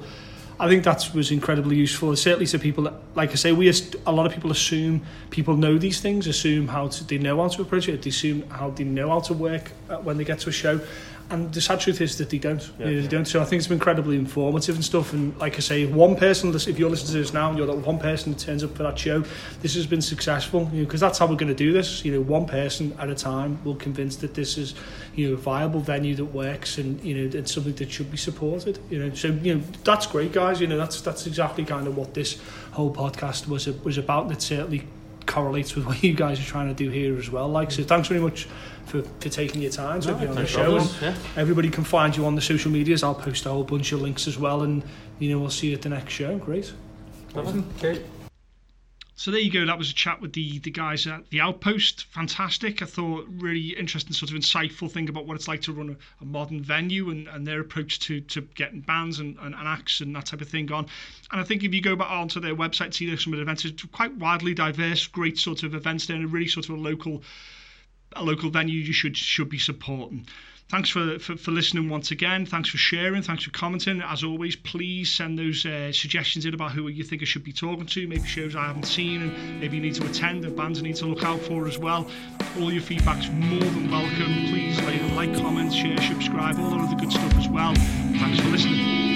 I think that was incredibly useful. Certainly to people that, like I say, we a lot of people assume people know these things, assume how to they know how to approach it, they assume how they know how to work uh, when they get to a show and the sad truth is that they don't. Yeah, you know, they don't. So I think it's been incredibly informative and stuff. And like I say, one person, if you're listening to this now, and you're that one person that turns up for that show, this has been successful. You know, because that's how we're going to do this. You know, one person at a time will convince that this is, you know, a viable venue that works and you know, it's something that should be supported. You know, so you know that's great, guys. You know, that's that's exactly kind of what this whole podcast was was about. And it certainly correlates with what you guys are trying to do here as well. Like, so thanks very much for, for taking your time to no, be on the show. And yeah. Everybody can find you on the social medias. I'll post a whole bunch of links as well, and you know we'll see you at the next show. Great. Awesome. Okay. So there you go. That was a chat with the the guys at the Outpost. Fantastic. I thought really interesting, sort of insightful thing about what it's like to run a, a modern venue and, and their approach to to getting bands and, and, and, acts and that type of thing on. And I think if you go back onto their website, see there's some of the events. It's quite widely diverse, great sort of events there, and a really sort of a local a local venue you should should be supporting. Thanks for, for, for listening once again. Thanks for sharing. Thanks for commenting. As always, please send those uh, suggestions in about who you think I should be talking to, maybe shows I haven't seen, and maybe you need to attend, and bands I need to look out for as well. All your feedback's more than welcome. Please like, like comment, share, subscribe, all of the good stuff as well. Thanks for listening.